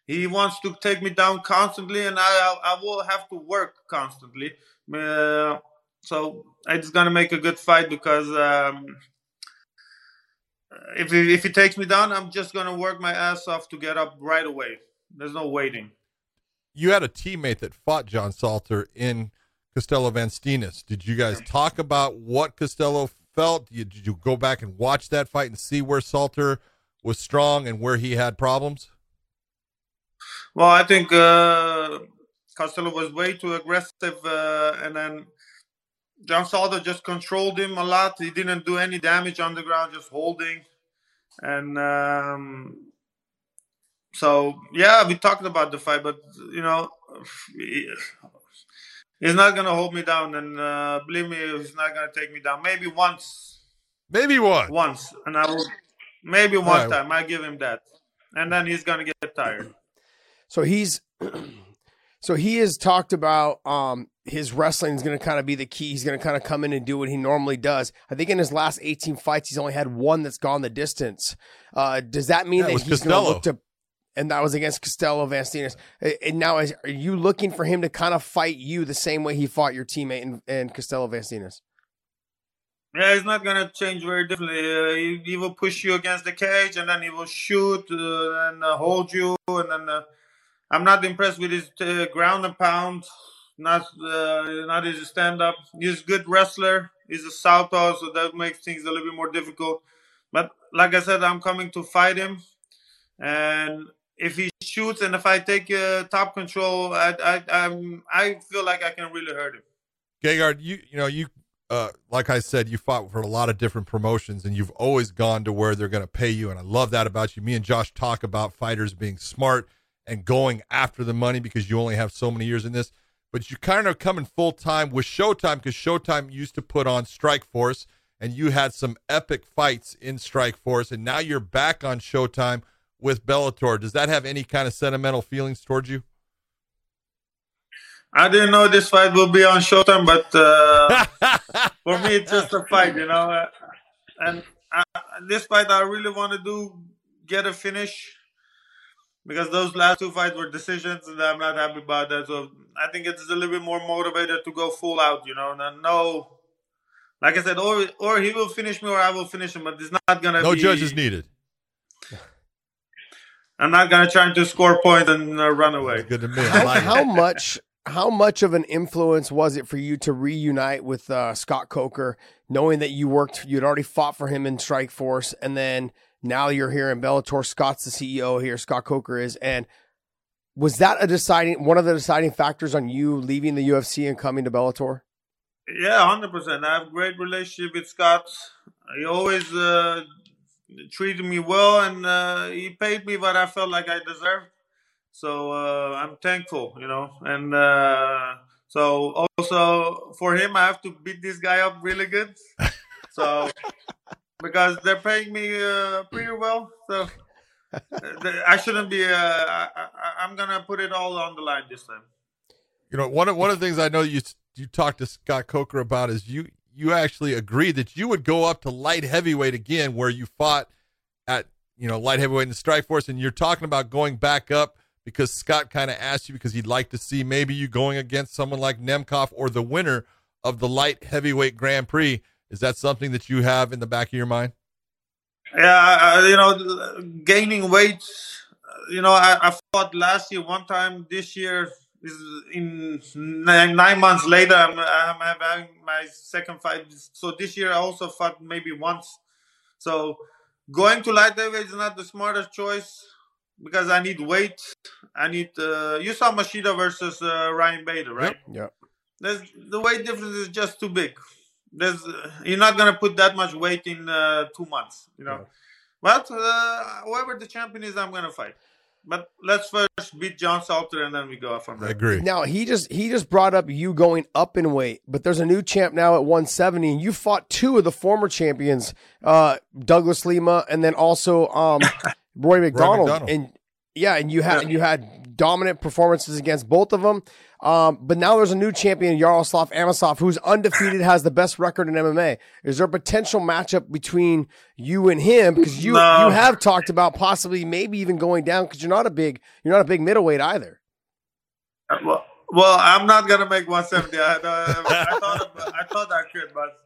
he wants to take me down constantly, and I I will have to work constantly. Uh, so it's gonna make a good fight because um, if he, if he takes me down, I'm just gonna work my ass off to get up right away. There's no waiting. You had a teammate that fought John Salter in Costello Van Steenis. Did you guys talk about what Costello felt? Did you go back and watch that fight and see where Salter was strong and where he had problems? Well, I think uh, Costello was way too aggressive, uh, and then John Salter just controlled him a lot. He didn't do any damage on the ground, just holding. And um, so, yeah, we talked about the fight, but you know, he's not gonna hold me down, and uh, believe me, he's not gonna take me down. Maybe once. Maybe once. Once, and I will. Maybe one right. time. I give him that, and then he's gonna get tired. So he's. So he has talked about um, his wrestling is going to kind of be the key. He's going to kind of come in and do what he normally does. I think in his last 18 fights, he's only had one that's gone the distance. Uh, does that mean yeah, that he's going to look to? And that was against Costello Van Steenis. And now, is, are you looking for him to kind of fight you the same way he fought your teammate and, in Costello Van Steenis? Yeah, he's not gonna change very differently. Uh, he, he, will push you against the cage, and then he will shoot uh, and uh, hold you, and then uh, I'm not impressed with his uh, ground and pound. Not uh, not his stand up. He's a good wrestler. He's a southpaw, so that makes things a little bit more difficult. But like I said, I'm coming to fight him, and if he shoots and if I take uh, top control, I I I'm, I feel like I can really hurt him. Gegard, you you know you uh, like I said, you fought for a lot of different promotions, and you've always gone to where they're going to pay you, and I love that about you. Me and Josh talk about fighters being smart and going after the money because you only have so many years in this. But you kind of coming full time with Showtime because Showtime used to put on Strikeforce and you had some epic fights in Strikeforce, and now you're back on Showtime with Bellator. Does that have any kind of sentimental feelings towards you? I didn't know this fight will be on Showtime, but uh, for me, it's just a fight, you know. And I, this fight, I really want to do get a finish because those last two fights were decisions, and I'm not happy about that. So I think it's a little bit more motivated to go full out, you know. And no, like I said, or or he will finish me, or I will finish him, but it's not gonna. No be, judges needed. I'm not gonna try to score points and uh, run away. That's good to me. How, how much? How much of an influence was it for you to reunite with uh, Scott Coker, knowing that you worked, you'd already fought for him in Strikeforce, and then now you're here in Bellator. Scott's the CEO here. Scott Coker is. And was that a deciding one of the deciding factors on you leaving the UFC and coming to Bellator? Yeah, hundred percent. I have a great relationship with Scott. He always uh, treated me well, and uh, he paid me what I felt like I deserved. So uh, I'm thankful, you know. And uh, So also for him, I have to beat this guy up really good. So because they're paying me uh, pretty well, so I shouldn't be. Uh, I, am gonna put it all on the line this time. You know, one of one of the things I know you you talked to Scott Coker about is you you actually agreed that you would go up to light heavyweight again, where you fought at you know light heavyweight in the Strikeforce, and you're talking about going back up because Scott kind of asked you because he'd like to see maybe you going against someone like Nemkov or the winner of the light heavyweight Grand Prix. Is that something that you have in the back of your mind? Yeah, you know, gaining weight. You know, I, I fought last year one time. This year is in nine, nine months later. I'm, I'm having my second fight. So this year I also fought maybe once. So going to light heavyweight is not the smartest choice because I need weight. I need. Uh, you saw Machida versus uh, Ryan Bader, right? Yep. yep. The weight difference is just too big there's you're not gonna put that much weight in uh, two months, you know. Yeah. But uh, whoever the champion is, I'm gonna fight. But let's first beat John Salter and then we go from there. I agree. Now he just he just brought up you going up in weight, but there's a new champ now at 170, and you fought two of the former champions, uh, Douglas Lima, and then also um, Roy MacDonald. Roy MacDonald. And yeah, and you had yeah. you had dominant performances against both of them. Um, but now there's a new champion, Yaroslav Amosov, who's undefeated, has the best record in MMA. Is there a potential matchup between you and him? Because you no. you have talked about possibly maybe even going down because you're not a big you're not a big middleweight either. Uh, well, well, I'm not gonna make 170. I, uh, I thought I thought I could, but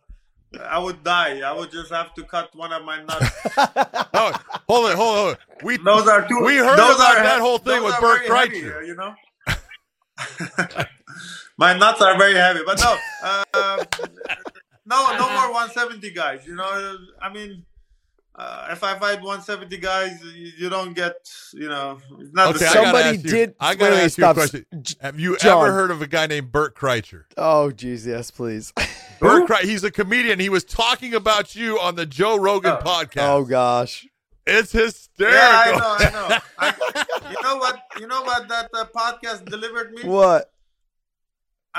I would die. I would just have to cut one of my nuts. oh, hold it, hold it. We those are two. We heard about are, that whole thing with Bert Kreischer. You know. My nuts are very heavy, but no, uh, no, no more 170 guys. You know, I mean, uh, if I fight 170 guys, you, you don't get, you know, not okay, somebody did. I got to ask you a question. Have you John. ever heard of a guy named Bert Kreischer? Oh, geez, yes, please. Bert Kreischer, he's a comedian. He was talking about you on the Joe Rogan oh. podcast. Oh gosh. It's hysterical. Yeah, I know, I know. I, you know what? You know what that uh, podcast delivered me? What?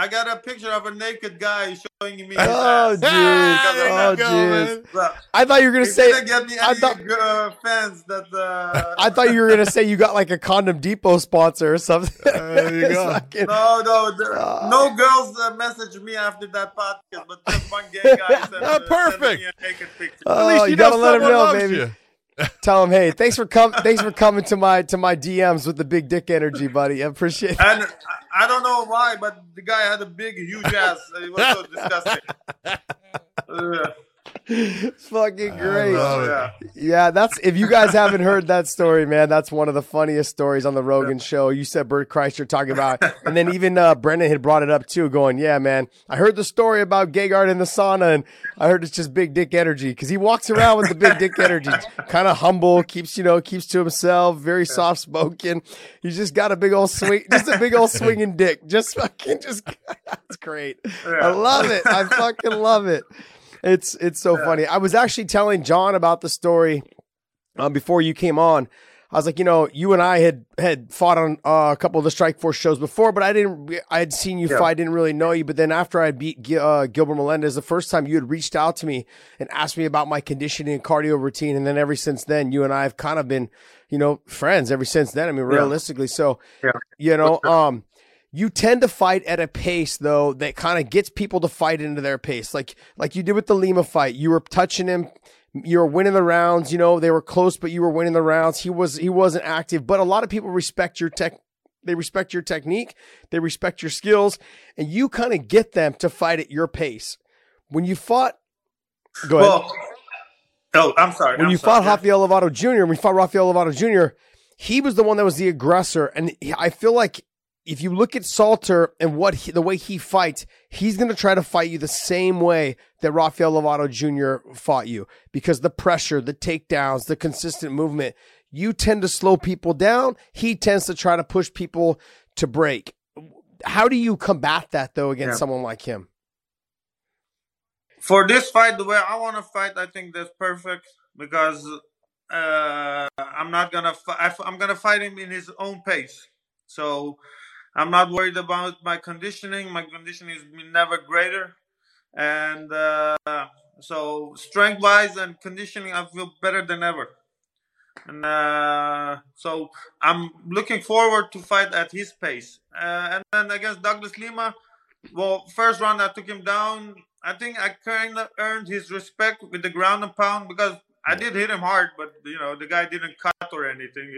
I got a picture of a naked guy showing me. Oh, jeez. oh, jeez. I thought you were gonna say. Get me any I thought, uh, fans that. Uh, I thought you were gonna say you got like a condom depot sponsor or something. there you go. Fucking, no, no, there, uh, no girls uh, messaged me after that podcast, but just one gay guy sent, uh, perfect. me a naked picture. Oh, At least you, you gotta let him know, baby. You. Tell him, hey, thanks for com- thanks for coming to my to my DMs with the big dick energy, buddy. I appreciate it. And I don't know why, but the guy had a big, huge ass. It was so disgusting. It's fucking great. Yeah. yeah, that's if you guys haven't heard that story, man, that's one of the funniest stories on the Rogan yeah. show. You said Bert Kreischer talking about, and then even uh, Brendan had brought it up too, going, "Yeah, man, I heard the story about Gegard in the sauna, and I heard it's just big dick energy because he walks around with the big dick energy, kind of humble, keeps you know keeps to himself, very yeah. soft spoken. He's just got a big old swing, just a big old swinging dick, just fucking just. That's great. I love it. I fucking love it it's it's so yeah. funny. I was actually telling John about the story um, before you came on. I was like, you know, you and I had had fought on uh, a couple of the Strike Force shows before, but I didn't. I had seen you yeah. fight, didn't really know you. But then after I beat uh, Gilbert Melendez, the first time you had reached out to me and asked me about my conditioning and cardio routine, and then ever since then, you and I have kind of been, you know, friends ever since then. I mean, realistically, so yeah. you know, um, you tend to fight at a pace though that kind of gets people to fight into their pace. Like like you did with the Lima fight. You were touching him, you were winning the rounds, you know, they were close but you were winning the rounds. He was he wasn't active, but a lot of people respect your tech they respect your technique, they respect your skills, and you kind of get them to fight at your pace. When you fought Go ahead. Well, oh, I'm sorry. When I'm you sorry, fought yeah. Rafael Lovato Jr., when you fought Rafael Lovato Jr., he was the one that was the aggressor. And I feel like if you look at Salter and what he, the way he fights, he's going to try to fight you the same way that Rafael Lovato Jr. fought you because the pressure, the takedowns, the consistent movement, you tend to slow people down. He tends to try to push people to break. How do you combat that though against yeah. someone like him? For this fight, the way I want to fight, I think that's perfect because uh, I'm not gonna. Fi- I'm gonna fight him in his own pace. So I'm not worried about my conditioning. My conditioning is never greater, and uh, so strength wise and conditioning, I feel better than ever. And uh, so I'm looking forward to fight at his pace. Uh, and then against Douglas Lima, well, first round I took him down. I think I kind of earned his respect with the ground and pound because I did hit him hard, but you know the guy didn't cut or anything.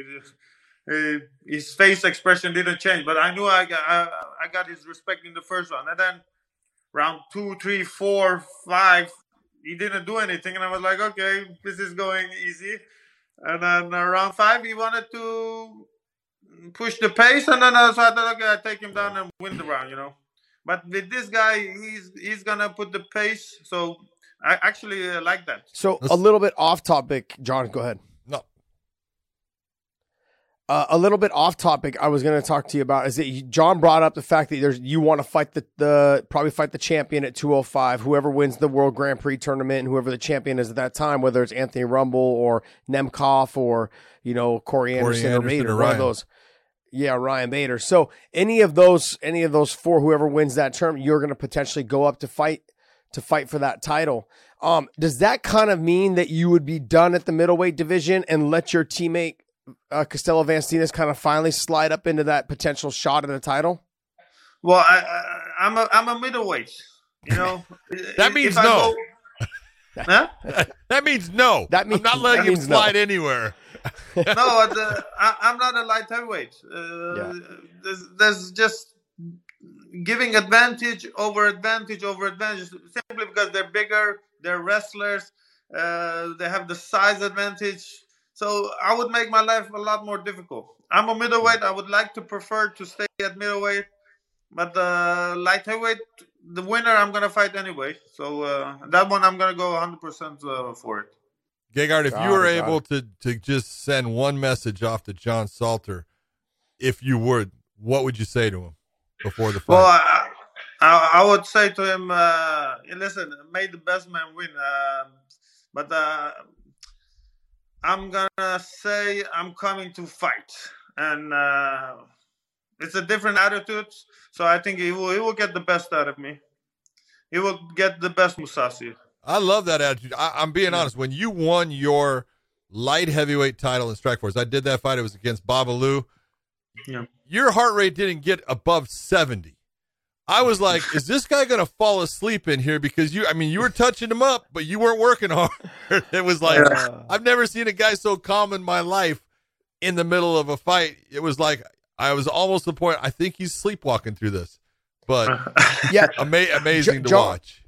Just, uh, his face expression didn't change, but I knew I got I, I got his respect in the first round, and then round two, three, four, five, he didn't do anything, and I was like, okay, this is going easy. And then around five, he wanted to push the pace, and then I thought, okay, I take him down and win the round, you know. But with this guy, he's he's gonna put the pace. So I actually uh, like that. So a little bit off topic, John. Go ahead. Uh, a little bit off topic. I was going to talk to you about is that John brought up the fact that there's you want to fight the the probably fight the champion at 205. Whoever wins the World Grand Prix tournament and whoever the champion is at that time, whether it's Anthony Rumble or Nemkov or you know Corey Anderson, Corey Anderson or Bader, or one of those. Yeah, Ryan Bader. So any of those, any of those four, whoever wins that term, you're going to potentially go up to fight to fight for that title. Um, does that kind of mean that you would be done at the middleweight division and let your teammate uh, Costello Van Steenis kind of finally slide up into that potential shot at a title? Well, I, am a I'm a middleweight. You know, that means no. Go, huh? that means no. That means I'm not letting him slide no. anywhere. no, the, I, am not a light heavyweight. Uh, yeah. there's, there's just giving advantage over advantage over advantage simply because they're bigger, they're wrestlers, uh, they have the size advantage. So I would make my life a lot more difficult. I'm a middleweight. I would like to prefer to stay at middleweight, but the light heavyweight, the winner, I'm gonna fight anyway. So uh, that one, I'm gonna go 100 uh, percent for it. Gegard, if you were able to to just send one message off to John Salter, if you would, what would you say to him before the fight? Well, I, I, I would say to him, uh, listen, may the best man win. Uh, but uh, I'm gonna say I'm coming to fight, and uh, it's a different attitude. So I think he will he will get the best out of me. He will get the best Mousasi. I love that attitude. I, am being yeah. honest. When you won your light heavyweight title in Strikeforce, I did that fight. It was against Babalu. Yeah. Your heart rate didn't get above 70. I was like, is this guy going to fall asleep in here? Because you, I mean, you were touching him up, but you weren't working hard. it was like, yeah. I've never seen a guy so calm in my life in the middle of a fight. It was like, I was almost the point, I think he's sleepwalking through this. But yeah, ama- amazing to John, watch.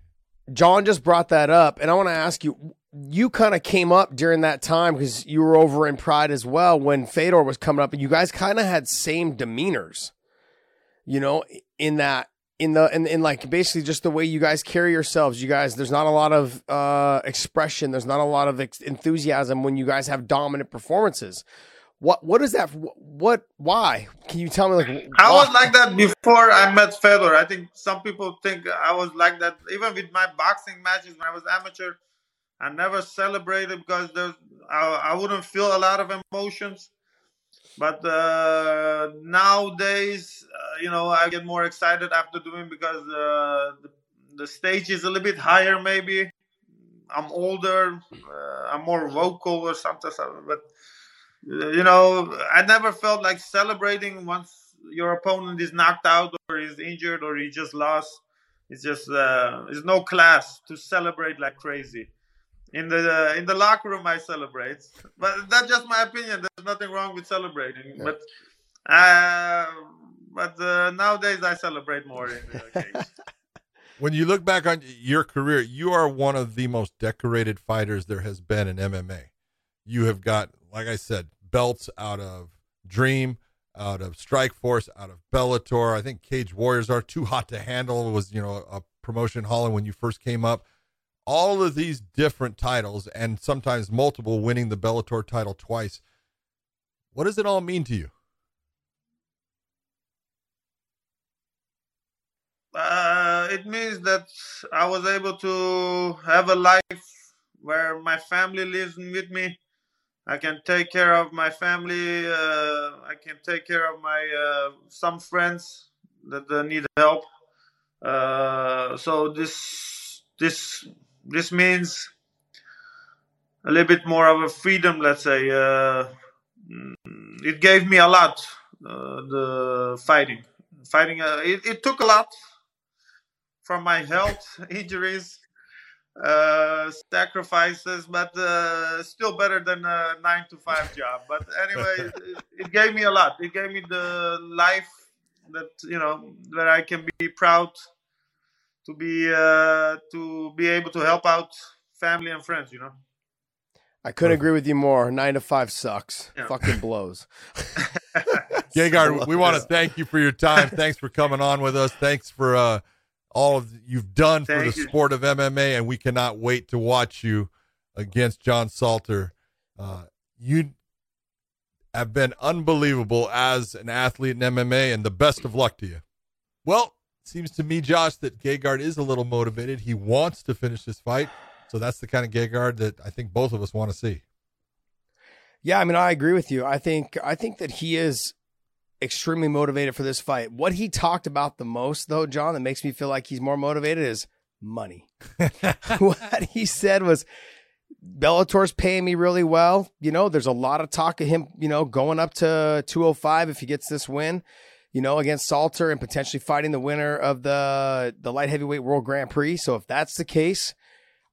John just brought that up, and I want to ask you. You kind of came up during that time because you were over in Pride as well when Fedor was coming up, and you guys kind of had same demeanors. You know, in that in the in, in like basically just the way you guys carry yourselves you guys there's not a lot of uh expression there's not a lot of ex- enthusiasm when you guys have dominant performances. What what is that what why? Can you tell me like why? i was like that before i met fedor. I think some people think i was like that even with my boxing matches when i was amateur. I never celebrated because there's i, I wouldn't feel a lot of emotions but uh, nowadays, uh, you know, I get more excited after doing because uh, the, the stage is a little bit higher. Maybe I'm older, uh, I'm more vocal or something. But uh, you know, I never felt like celebrating once your opponent is knocked out or is injured or he just lost. It's just uh, it's no class to celebrate like crazy in the in the locker room I celebrate, but that's just my opinion. There's nothing wrong with celebrating, yeah. but uh, but uh, nowadays I celebrate more in. When you look back on your career, you are one of the most decorated fighters there has been in MMA. You have got, like I said, belts out of Dream, out of Strikeforce, out of Bellator. I think Cage Warriors are too hot to handle. Was you know a promotion Holland when you first came up all of these different titles and sometimes multiple winning the Bellator title twice. What does it all mean to you? Uh, it means that I was able to have a life where my family lives with me, I can take care of my family. Uh, I can take care of my uh, some friends that need help. Uh, so this this this means a little bit more of a freedom. Let's say uh, mm, it gave me a lot. Uh, the fighting, fighting. it, it took a lot from my health injuries uh, sacrifices, but uh, still better than a nine to five job. But anyway, it, it, gave me a lot. It gave me the life that you know that I can be proud to be uh, to be able to help out family and friends. You know. I couldn't agree with you more. Nine to five sucks. Yeah. Fucking blows. Gegard, we want to thank you for your time. Thanks for coming on with us. Thanks for uh, all of you've done Thank for the you. sport of MMA, and we cannot wait to watch you against John Salter. Uh, you have been unbelievable as an athlete in MMA, and the best of luck to you. Well, seems to me, Josh, that Gegard is a little motivated. He wants to finish this fight, so that's the kind of Gegard that I think both of us want to see. Yeah, I mean, I agree with you. I think I think that he is extremely motivated for this fight. What he talked about the most, though, John, that makes me feel like he's more motivated is money. what he said was, Bellator's paying me really well. You know, there's a lot of talk of him, you know, going up to 205 if he gets this win, you know, against Salter and potentially fighting the winner of the the light heavyweight world grand prix. So if that's the case,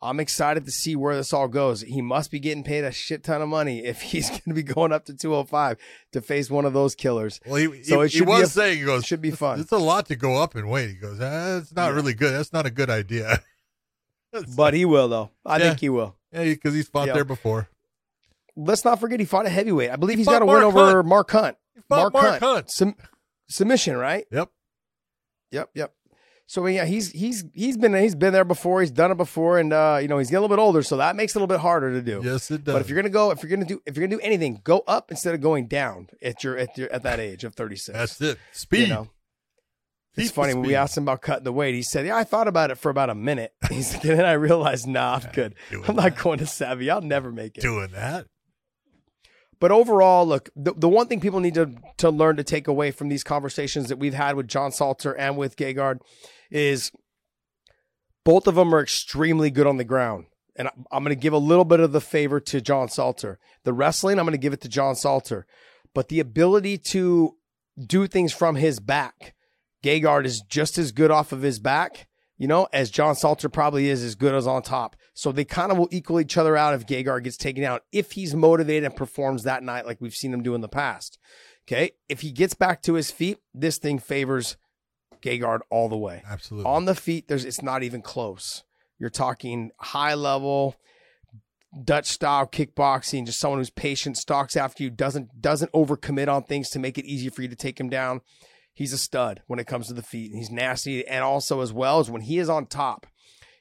I'm excited to see where this all goes. He must be getting paid a shit ton of money if he's going to be going up to 205 to face one of those killers. Well, he, so he, he was a, saying, he goes, should be fun. It's a lot to go up in weight. He goes, ah, that's not yeah. really good. That's not a good idea. but he will, though. I yeah. think he will. Yeah, because he's fought there before. Let's not forget he fought a heavyweight. I believe he has got a win over Hunt. Mark Hunt. Mark, Mark, Hunt. Hunt. Sum- submission, right? Yep. Yep. Yep. So yeah, he's he's he's been he's been there before. He's done it before, and uh, you know he's getting a little bit older, so that makes it a little bit harder to do. Yes, it does. But if you're gonna go, if you're gonna do, if you're gonna do anything, go up instead of going down at your at your at that age of 36. That's it. Speed. You know? It's funny when we asked him about cutting the weight. He said, "Yeah, I thought about it for about a minute." He's like, and then I realized, nah, I'm good. I'm not going to Savvy. I'll never make it doing that. But overall, look, the, the one thing people need to to learn to take away from these conversations that we've had with John Salter and with Gegard is both of them are extremely good on the ground. And I'm going to give a little bit of the favor to John Salter. The wrestling, I'm going to give it to John Salter. But the ability to do things from his back, Gegard is just as good off of his back, you know, as John Salter probably is as good as on top. So they kind of will equal each other out if Gegard gets taken out, if he's motivated and performs that night like we've seen him do in the past. Okay. If he gets back to his feet, this thing favors Gegard all the way. Absolutely. On the feet, there's it's not even close. You're talking high level Dutch style kickboxing, just someone who's patient, stalks after you, doesn't doesn't overcommit on things to make it easy for you to take him down. He's a stud when it comes to the feet. He's nasty, and also as well as when he is on top,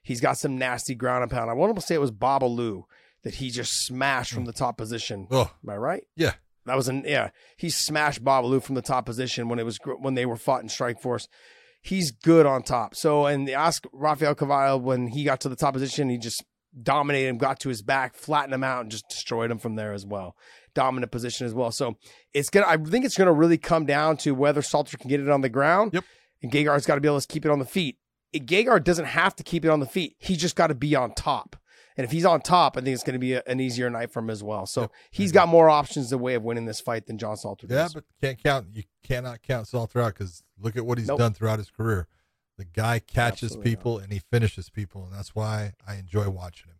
he's got some nasty ground and pound. I want to say it was Babalu that he just smashed from the top position. Oh. Am I right? Yeah. That was an yeah. He smashed Babalu from the top position when it was when they were fought in Strikeforce. He's good on top. So and they ask Rafael Carvalho when he got to the top position, he just dominated him, got to his back, flattened him out, and just destroyed him from there as well. Dominant position as well. So it's gonna. I think it's gonna really come down to whether Salter can get it on the ground. Yep. And Gegard's got to be able to keep it on the feet. Gegard doesn't have to keep it on the feet. He just got to be on top. And if he's on top, I think it's going to be a, an easier night for him as well. So yep. he's mm-hmm. got more options the way of winning this fight than John Salter does. Yeah, but can't count. You cannot count Salter out because look at what he's nope. done throughout his career. The guy catches Absolutely people not. and he finishes people, and that's why I enjoy watching him.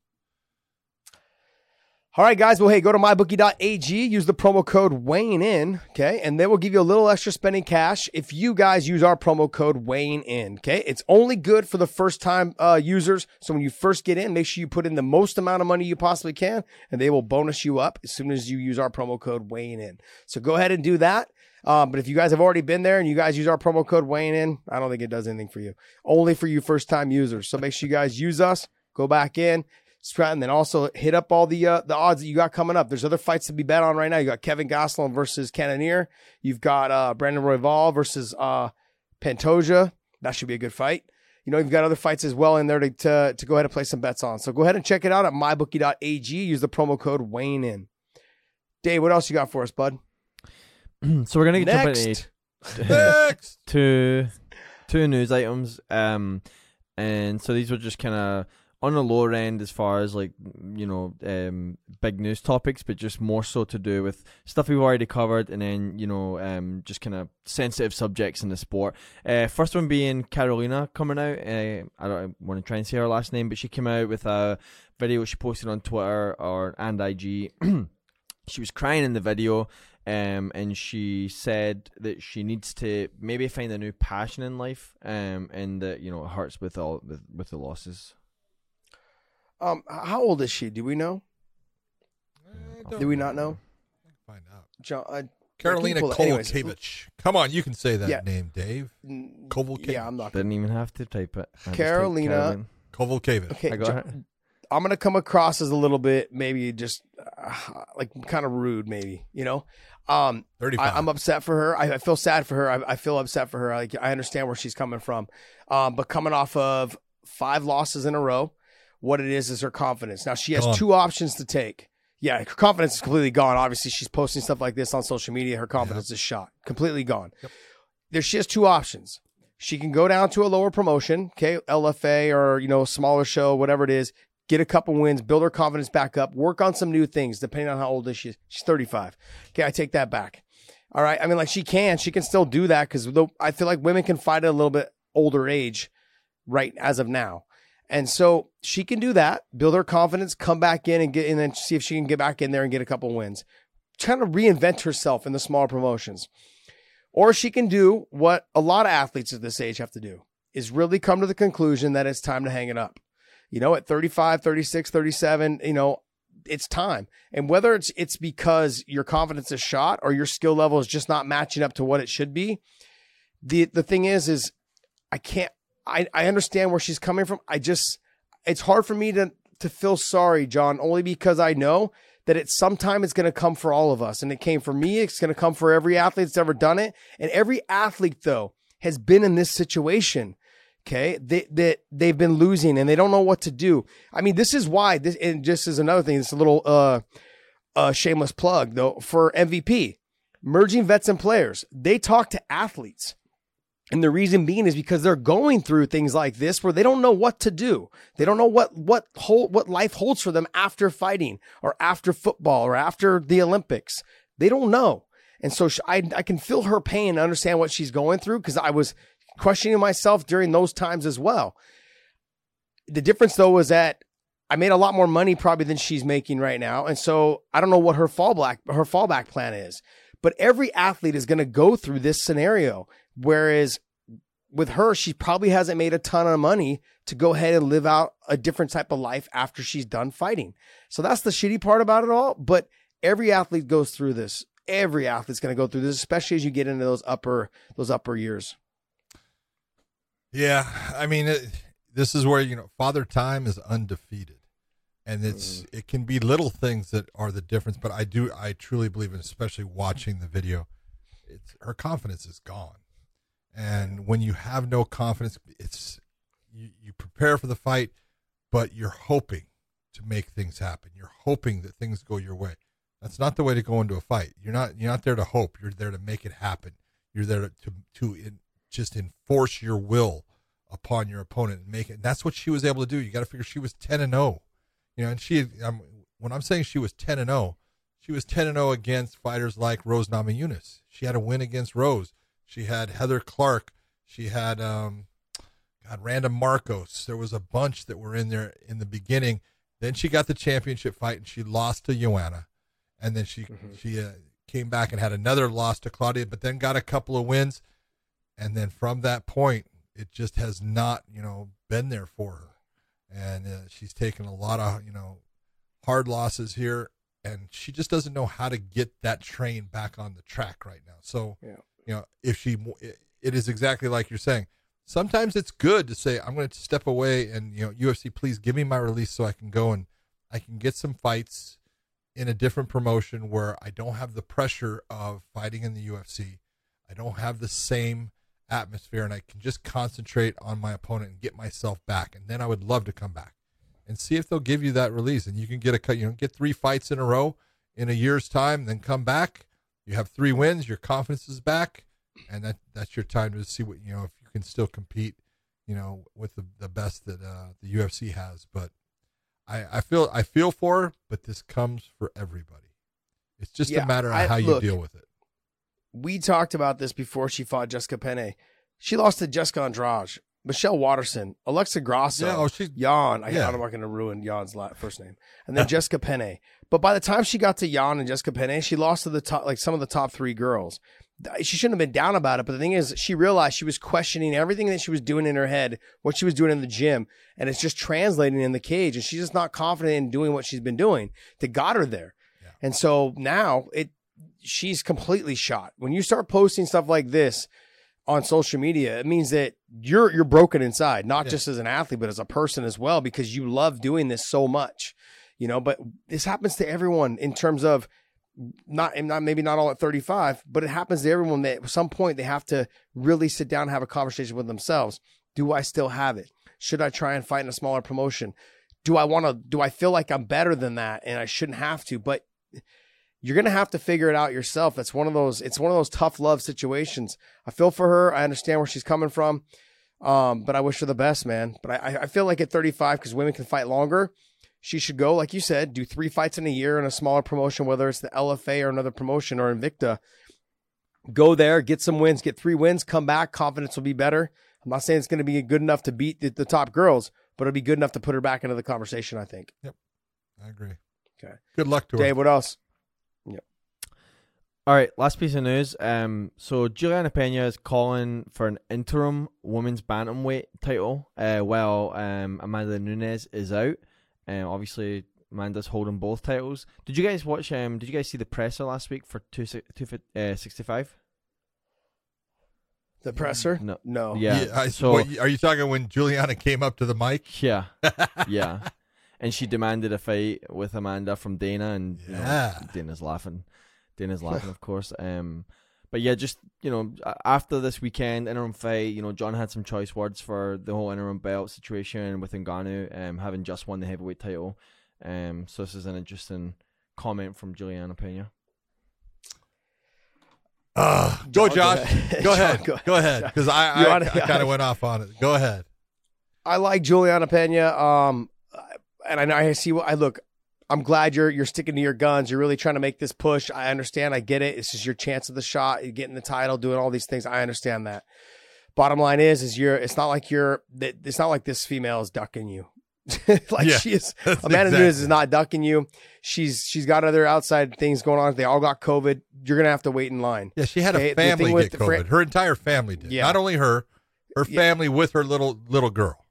All right, guys. Well, hey, go to mybookie.ag, use the promo code weighing in, okay? And they will give you a little extra spending cash if you guys use our promo code weighing in, okay? It's only good for the first time uh, users. So when you first get in, make sure you put in the most amount of money you possibly can, and they will bonus you up as soon as you use our promo code weighing in. So go ahead and do that. Um, but if you guys have already been there and you guys use our promo code weighing in, I don't think it does anything for you. Only for you first time users. So make sure you guys use us. Go back in and then also hit up all the uh, the odds that you got coming up. There's other fights to be bet on right now. You got Kelvin Gastelum versus Cannonier. You've got uh, Brandon Royval versus uh, Pantoja. That should be a good fight. You know, you've got other fights as well in there to, to, to go ahead and play some bets on. So go ahead and check it out at mybookie.ag. Use the promo code Weighing In. Dave, what else you got for us, bud? so we're gonna get Next. jump Next. two two news items. Um, and so these were just kind of on the lower end as far as like you know um big news topics, but just more so to do with stuff we've already covered, and then you know um just kind of sensitive subjects in the sport. Uh, first one being Karolina coming out. Uh, I don't want to try and say her last name, but she came out with a video she posted on Twitter or and IG. she was crying in the video um, and she said that she needs to maybe find a new passion in life, um, and that you know it hurts with all with, with the losses. Um, how old is she? Do we know? Do we not know? Find out. John, uh, Karolina pull it- Kowalkiewicz. Come on, you can say that Yeah. name, Dave. n- Kowalkiewicz. yeah, I'm not. Didn't even have to type it. I just typed Carolina- Caroline. Kowalkiewicz. Okay, I got Jo- it. I'm gonna come across as a little bit maybe just uh, like kind of rude, maybe you know. Um, 35. I, I'm upset for her. I, I feel sad for her. I, I feel upset for her. Like I understand where she's coming from, um, but coming off of five losses in a row, what it is is her confidence. Now she has two options to take. Yeah, her confidence is completely gone. Obviously, she's posting stuff like this on social media. Her confidence is shot, completely gone. Yep. There, she has two options. She can go down to a lower promotion, okay, LFA or you know smaller show, whatever it is. Get a couple wins, build her confidence back up, work on some new things. Depending on how old is she? She's 35. Okay, I take that back. All right. I mean, like she can, she can still do that because though I feel like women can fight at a little bit older age, right as of now. And so she can do that, build her confidence, come back in and get, and then see if she can get back in there and get a couple wins. Trying to reinvent herself in the smaller promotions. Or she can do what a lot of athletes at this age have to do is really come to the conclusion that it's time to hang it up. You know, at 35, 36, 37, you know, it's time. And whether it's it's because your confidence is shot or your skill level is just not matching up to what it should be, the the thing is is I can't I, I understand where she's coming from. I just it's hard for me to to feel sorry, John, only because I know that it's sometime it's going to come for all of us. And it came for me. It's going to come for every athlete that's ever done it. And every athlete, though, has been in this situation. Okay. They, they, they've been losing and they don't know what to do. I mean, this is why this, and just as another thing, it's a little, uh, uh, shameless plug though for MVP merging vets and players. They talk to athletes. And the reason being is because they're going through things like this where they don't know what to do. They don't know what what hold, what life holds for them after fighting or after football or after the Olympics. They don't know. And so sh- I I can feel her pain and understand what she's going through because I was questioning myself during those times as well. The difference though was that I made a lot more money probably than she's making right now. And so I don't know what her fallback her fallback plan is. But every athlete is going to go through this scenario. Whereas with her, she probably hasn't made a ton of money to go ahead and live out a different type of life after she's done fighting. So that's the shitty part about it all. But every athlete goes through this. Every athlete's going to go through this, especially as you get into those upper those upper years. Yeah, I mean, it, this is where you know Father Time is undefeated, and it's mm-hmm. it can be little things that are the difference. But I do, I truly believe, in especially watching the video, it's her confidence is gone, and when you have no confidence, it's you, you prepare for the fight, but you're hoping to make things happen. You're hoping that things go your way. That's not the way to go into a fight. You're not you're not there to hope. You're there to make it happen. You're there to to, in, just enforce your will upon your opponent and make it. And that's what she was able to do. You got to figure she was 10 and 0. You know, and she when I'm saying she was 10 and 0, she was 10 and 0 against fighters like Rose Namajunas. She had a win against Rose. She had Heather Clark. She had um God, Randa Markos. There was a bunch that were in there in the beginning. Then she got the championship fight and she lost to Joanna. And then she she uh, came back and had another loss to Claudia, but then got a couple of wins. And then from that point, it just has not, you know, been there for her. And uh, she's taken a lot of, you know, hard losses here. And she just doesn't know how to get that train back on the track right now. So, Yeah. You know, if she, it is exactly like you're saying. Sometimes it's good to say, I'm going to step away and, you know, UFC, please give me my release so I can go and I can get some fights in a different promotion where I don't have the pressure of fighting in the UFC. I don't have the same atmosphere and I can just concentrate on my opponent and get myself back. And then I would love to come back and see if they'll give you that release and you can get a cut, you know, get three fights in a row in a year's time, then come back. You have three wins, your confidence is back, and that that's your time to see what you know if you can still compete, you know, with the, the best that uh, the UFC has. But I, I feel I feel for her, but this comes for everybody. It's just Yeah, a matter of I- how you look, deal with it. we talked about this before she fought Jessica Penne. She lost to Jessica Andrade, Michelle Waterson, Alexa Grasso, Yeah, oh, she's Yan. I, yeah. I'm not going to ruin Yan's la- first name, and then Jessica Penne. But by the time she got to Yan and Jessica Penne, she lost to the top, like some of the top three girls. She shouldn't have been down about it, but the thing is, she realized she was questioning everything that she was doing in her head, what she was doing in the gym, and it's just translating in the cage, and she's just not confident in doing what she's been doing that got her there. And so now it she's completely shot. When you start posting stuff like this on social media, it means that you're you're broken inside, not Yeah. just as an athlete, but as a person as well, because you love doing this so much. You know, but this happens to everyone in terms of not and not maybe not all at 35, but it happens to everyone that at some point they have to really sit down and have a conversation with themselves. Do I still have it? Should I try and fight in a smaller promotion? Do I want to do I feel like I'm better than that and I shouldn't have to? But you're gonna have to figure it out yourself. That's one of those. It's one of those tough love situations. I feel for her. I understand where she's coming from, um, but I wish her the best, man. But I, I feel like at 35, because women can fight longer, she should go, like you said, do three fights in a year in a smaller promotion, whether it's the LFA or another promotion or Invicta. Go there, get some wins, get three wins, come back. Confidence will be better. I'm not saying it's going to be good enough to beat the, the top girls, but it'll be good enough to put her back into the conversation. I think. Yep. I agree. Okay. Good luck to her. Dave, what else? All right, last piece of news. Um, so Juliana Pena is calling for an interim women's bantamweight title, uh, while um Amanda Nunes is out. Um, obviously Amanda's holding both titles. Did you guys watch? Um, did you guys see the presser last week for two two uh, sixty five? The presser? No. No. Yeah. I, so what, are you talking when Juliana came up to the mic? yeah, yeah, and she demanded a fight with Amanda from Dana, and you know, Yeah. Dana's laughing. Dana's laughing, of course. Um, but yeah, just you know, after this weekend interim fight, you know, John had some choice words for the whole interim belt situation with Ngannou, um, having just won the heavyweight title. Um, so this is an interesting comment from Juliana Pena. Uh, go, John, go Josh. ahead. Go ahead. go Go ahead. Because I, You I, I kind of went off on it. Go ahead. I like Juliana Pena. Um, and I know I see what I look. I'm glad you're you're sticking to your guns. You're really trying to make this push. I understand. I get it. This is your chance of the shot, You're getting the title, doing all these things. I understand that. Bottom line is, is you're. It's not like you're. It's not like this female is ducking you. like Yeah, she is. Amanda exactly- Nunes is not ducking you. She's she's got other outside things going on. They all got COVID. You're gonna have to wait in line. Yeah, she had Okay, a family get COVID. Fran- her entire family did. Yeah. Not only her, her Yeah. family with her little little girl.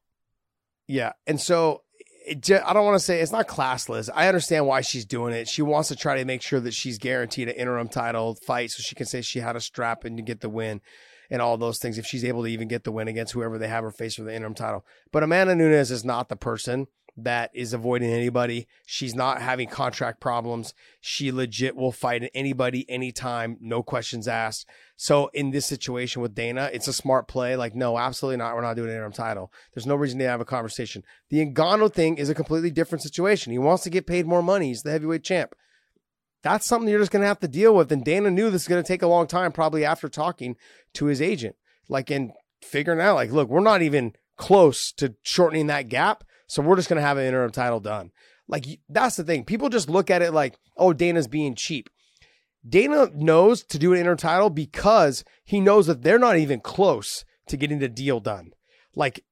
Yeah, and so I don't want to say it's not classless. I understand why she's doing it. She wants to try to make sure that she's guaranteed an interim title fight, so she can say she had a strap and get the win, and all those things. If she's able to even get the win against whoever they have her face for the interim title, but Amanda Nunes is not the person that is avoiding anybody. She's not having contract problems. She legit will fight anybody anytime, no questions asked. So in this situation with Dana, it's a smart play. Like, no, absolutely not. We're not doing an interim title. There's no reason to have a conversation. The Ngannou thing is a completely different situation. He wants to get paid more money. He's the heavyweight champ. That's something you're just going to have to deal with. And Dana knew this is going to take a long time, probably after talking to his agent, like and figuring out, like, look, we're not even close to shortening that gap. So we're just going to have an interim title done. Like, that's the thing. People just look at it like, oh, Dana's being cheap. Dana knows to do an interim title because he knows that they're not even close to getting the deal done. Like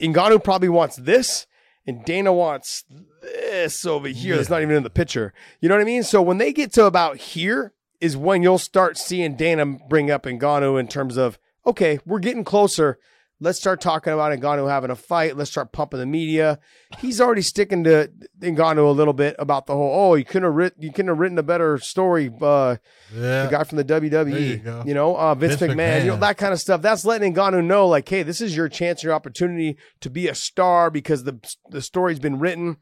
Ngannou probably wants this, and Dana wants this over here. That's not even in the picture. You know what I mean? So when they get to about here, is when you'll start seeing Dana bring up Ngannou in terms of okay, we're getting closer. Let's start talking about Ngannou having a fight. Let's start pumping the media. He's already sticking to Ngannou a little bit about the whole. Oh, you couldn't have written. You couldn't have written a better story. Uh, Yeah. the guy from the WWE, you you, know, uh, Vince, Vince McMahon, you know, that kind of stuff. That's letting Ngannou know, like, hey, this is your chance, your opportunity to be a star because the the story's been written.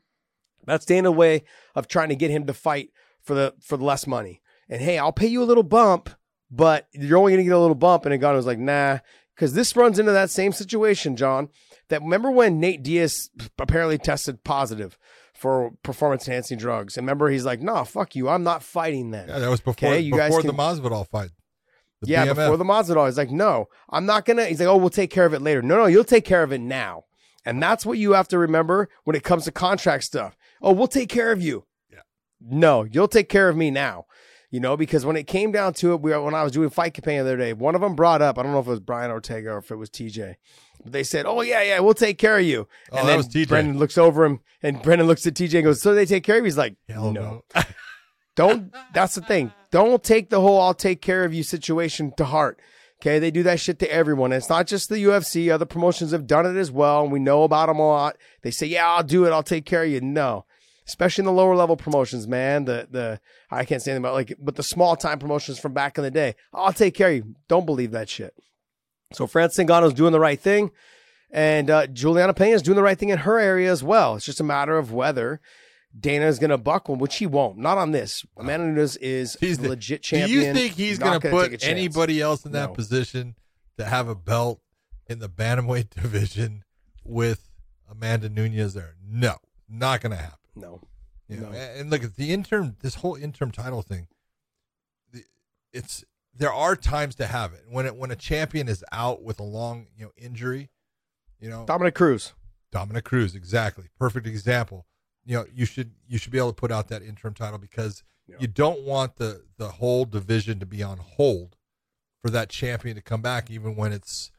That's Dana's way of trying to get him to fight for the for the less money. And hey, I'll pay you a little bump, but you're only going to get a little bump. And Ngannou's like, nah, because this runs into that same situation, John. That remember when Nate Diaz apparently tested positive for performance enhancing drugs. And remember, he's like, "No, fuck you, I'm not fighting then." Yeah, that was before Okay, you guys before can- the Masvidal fight. The yeah, BMF. before the Masvidal, he's like, "No, I'm not gonna." He's like, "Oh, we'll take care of it later." No, no, you'll take care of it now. And that's what you have to remember when it comes to contract stuff. Oh, we'll take care of you. Yeah. No, you'll take care of me now. You know, because when it came down to it, we when I was doing Fight Companion the other day, one of them brought up, I don't know if it was Brian Ortega or if it was TJ, but they said, "Oh yeah, yeah, we'll take care of you." Oh, and that then was TJ. Brendan looks over him, and Brendan looks at TJ and goes, "So they take care of you?" He's like, Hell no. no. Don't. That's the thing. Don't take the whole "I'll take care of you" situation to heart. Okay, they do that shit to everyone. And it's not just the UFC. Other promotions have done it as well, and we know about them a lot. They say, "Yeah, I'll do it. I'll take care of you." No, especially in the lower level promotions, man. The the I can't say anything about like, but the small time promotions from back in the day. I'll take care of you. Don't believe that shit. So Francis Ngannou's doing the right thing, and uh, Juliana Pena is doing the right thing in her area as well. It's just a matter of whether Dana is going to buck buckle, which he won't. Not on this. Amanda Nunes is He's a the- legit Do you think he's going to put anybody else in that No. position to have a belt in the bantamweight division with Amanda Nunes there? No, not going to happen. No. You know, No. and and look at the interim, this whole interim title thing. the- It's there are times to have it when it when a champion is out with a long you know injury. You know, Dominick Cruz. Dominick Cruz, exactly. Perfect example. You know, you should you should be able to put out that interim title because Yeah. you don't want the the whole division to be on hold for that champion to come back, even when it's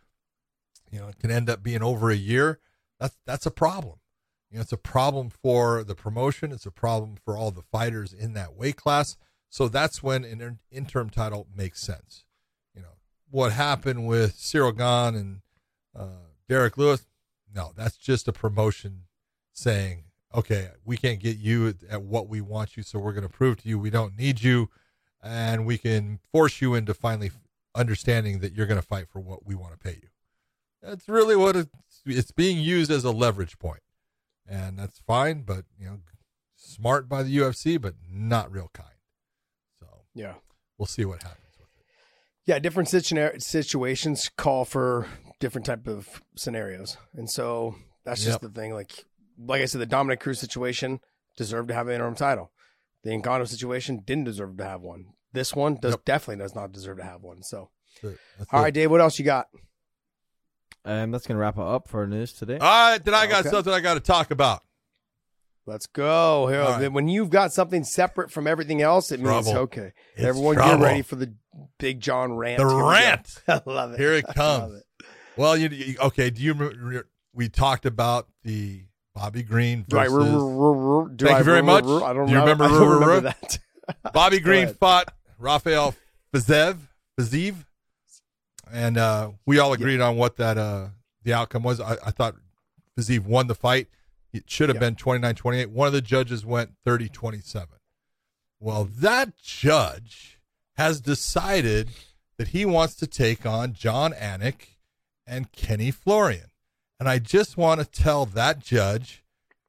you know it can end up being over a year. That's that's a problem. You know, it's a problem for the promotion. It's a problem for all the fighters in that weight class. So that's when an interim title makes sense. You know what happened with Ciryl Gane and uh, Derrick Lewis. No, that's just a promotion saying, okay, we can't get you at, at what we want you, so we're going to prove to you we don't need you, and we can force you into finally understanding that you're going to fight for what we want to pay you. That's really what it's, it's being used as a leverage point, and that's fine. But you know, smart by the UFC, but not real kind. So Yeah. we'll see what happens with it. Yeah, different situ- situations call for different type of scenarios, and so that's just Yep. the thing. Like, like I said, the Dominick Cruz situation deserved to have an interim title. The Ngannou situation didn't deserve to have one. This one does Yep. definitely does not deserve to have one. So, That's it. That's all right, Dave, what else you got? Um, that's gonna wrap it up for news today. All right, then I got Okay. something I got to talk about. Let's go. Here, All right. when you've got something separate from everything else, it means Trouble. okay. It's Everyone, trouble. get ready for the Big John rant. The Here rant. I love it. Here it comes. it. Well, you, you okay? Do you remember we talked about the Bobby Green Do I, versus r- r- r- Thank I you very much. r- I don't Do you know. remember I don't r- r- remember that. Bobby Green fought Rafael Fiziev, Fiziev, and uh, we all agreed on what that uh, the outcome was. I, I thought Fiziev won the fight. It should have Yeah. been 29-28. One of the judges went 30-27. Well, that judge has decided that he wants to take on Jon Anik and Kenny Florian. And I just want to tell that judge,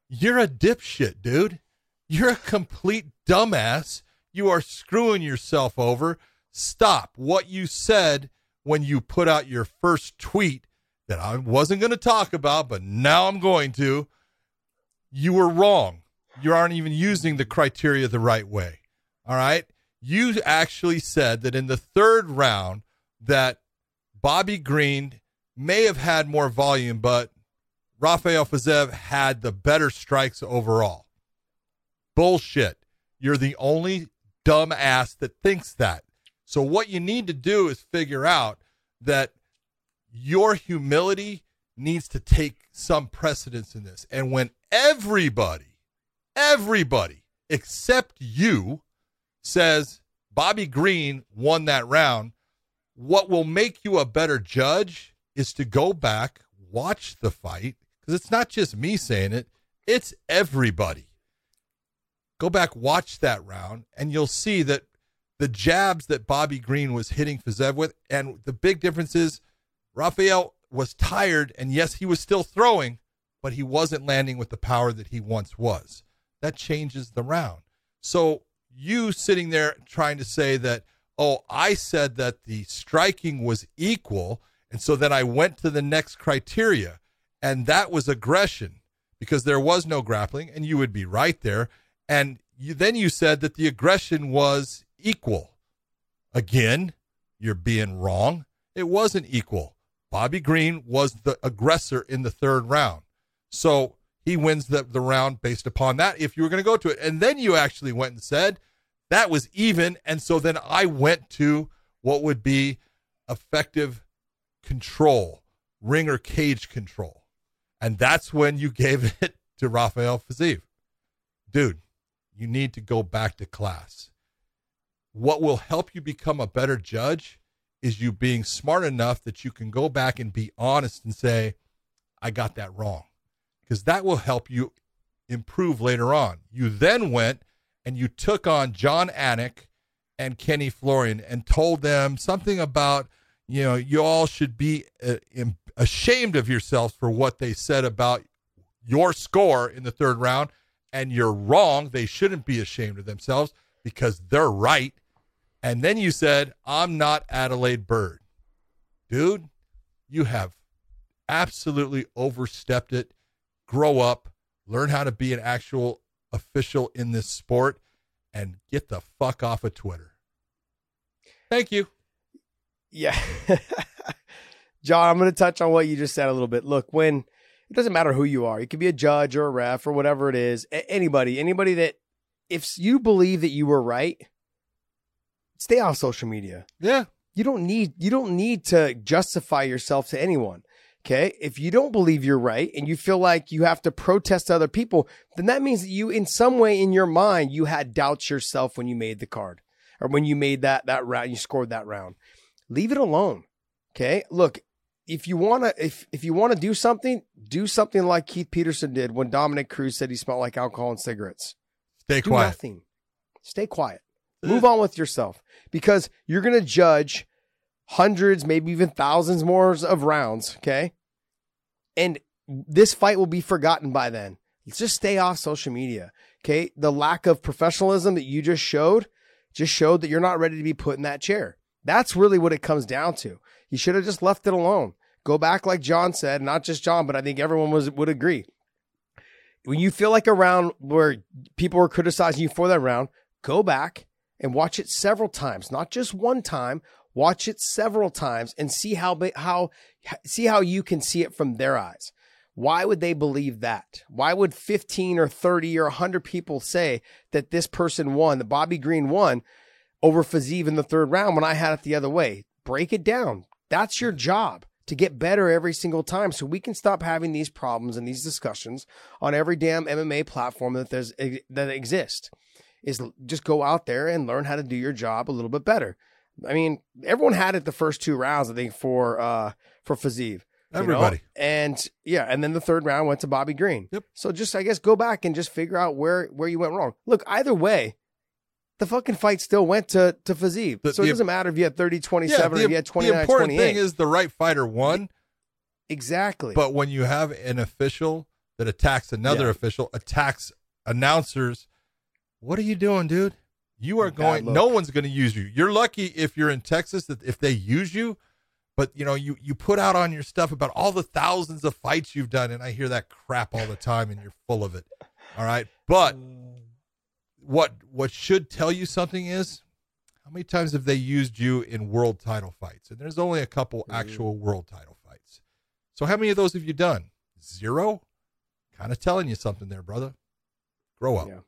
you're a dipshit, dude. You're a complete dumbass. You are screwing yourself over. Stop what you said when you put out your first tweet that I wasn't going to talk about, but now I'm going to. You were wrong. You aren't even using the criteria the right way. All right. You actually said that in the third round that Bobby Green may have had more volume, but Rafael Fiziev had the better strikes overall. Bullshit. You're the only dumbass that thinks that. So what you need to do is figure out that your humility needs to take some precedence in this. And when everybody, everybody except you says Bobby Green won that round, what will make you a better judge is to go back, watch the fight, because it's not just me saying it, it's everybody. Go back, watch that round, and you'll see that the jabs that Bobby Green was hitting Fiziev with, and the big difference is Rafael was tired, and yes, he was still throwing, but he wasn't landing with the power that he once was. That changes the round. So you sitting there trying to say that, oh, I said that the striking was equal, and so then I went to the next criteria, and that was aggression because there was no grappling, and you would be right there. And you, then you said that the aggression was equal. Again, you're being wrong. It wasn't equal. Bobby Green was the aggressor in the third round. So he wins the, the round based upon that if you were going to go to it. And then you actually went and said that was even. And so then I went to what would be effective control, ring or cage control. And that's when you gave it to Rafael Fiziev. Dude, you need to go back to class. What will help you become a better judge is you being smart enough that you can go back and be honest and say, I got that wrong. Because that will help you improve later on. You then went and you took on Jon Anik and Kenny Florian and told them something about, you know, you all should be uh, ashamed of yourselves for what they said about your score in the third round. And you're wrong. They shouldn't be ashamed of themselves because they're right. And then you said, I'm not Adalaide Byrd. Dude, you have absolutely overstepped it. Grow up, learn how to be an actual official in this sport, and get the fuck off of Twitter. Thank you. Yeah. John, I'm going to touch on what you just said a little bit. Look, when it doesn't matter who you are, you could be a judge or a ref or whatever it is, anybody, anybody that if you believe that you were right, stay off social media. Yeah. You don't need you don't need to justify yourself to anyone. Okay. If you don't believe you're right and you feel like you have to protest to other people, then that means that you, in some way in your mind, you had doubts yourself when you made the card or when you made that, that round, you scored that round. Leave it alone. Okay. Look, if you want to, if, if you want to do something, do something like Keith Peterson did when Dominick Cruz said he smelled like alcohol and cigarettes. Stay do quiet. Nothing. Stay quiet. Move on with yourself because you're going to judge hundreds, maybe even thousands more of rounds. Okay. And this fight will be forgotten by then. Let's just stay off social media. Okay. The lack of professionalism that you just showed just showed that you're not ready to be put in that chair. That's really what it comes down to. You should have just left it alone. Go back, like John said, not just John, but I think everyone was would agree. When you feel like a round where people were criticizing you for that round, go back and watch it several times, not just one time. Watch it several times and see how how see how you can see it from their eyes. Why would they believe that? Why would 15 or 30 or 100 people say that this person won, that Bobby Green won over Fiziev in the third round when I had it the other way? Break it down. That's your job to get better every single time so we can stop having these problems and these discussions on every damn MMA platform that there's that exists. Is just go out there and learn how to do your job a little bit better. I mean, everyone had it the first two rounds, I think, for uh for Fiziev. Everybody. Know? And yeah, and then the third round went to Bobby Green. Yep. So just I guess go back and just figure out where where you went wrong. Look, either way, the fucking fight still went to to. The, so it the, doesn't matter if you had 30 27 yeah, the, or if you had 29 The important 28. thing is the right fighter won. Exactly. But when you have an official that attacks another yeah. official, attacks announcers, what are you doing, dude? You are going. No one's going to use you. You're lucky if you're in Texas that if they use you, but you know you you put out on your stuff about all the thousands of fights you've done, and I hear that crap all the time, and you're full of it. All right, but what what should tell you something is how many times have they used you in world title fights? And there's only a couple mm-hmm. actual world title fights. So how many of those have you done? Zero. Kind of telling you something there, brother. Grow up. Yeah.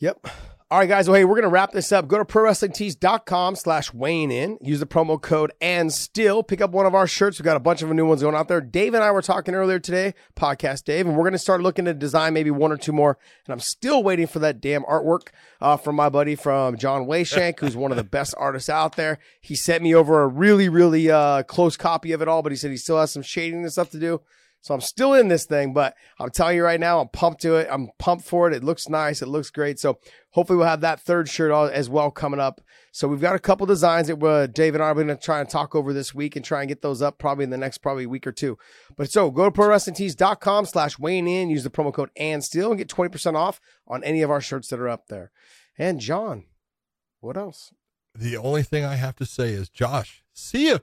Yep. All right, guys. Well, hey, we're going to wrap this up. Go to prowrestlingtees.com slash Weighing In. Use the promo code and still pick up one of our shirts. We've got a bunch of new ones going out there. Dave and I were talking earlier today, podcast Dave, and we're going to start looking to design maybe one or two more. And I'm still waiting for that damn artwork uh, from my buddy from John Wayshank, who's one of the best artists out there. He sent me over a really, really uh, close copy of it all, but he said he still has some shading and stuff to do. So I'm still in this thing, but I'm telling you right now, I'm pumped to it. I'm pumped for it. It looks nice. It looks great. So hopefully we'll have that third shirt as well coming up. So we've got a couple designs that uh, Dave and I are going to try and talk over this week and try and get those up probably in the next probably week or two. But so go to prowrestlingtees.com slash Weighing In, use the promo code and still and get 20% off on any of our shirts that are up there. And John, what else? The only thing I have to say is Josh, see you.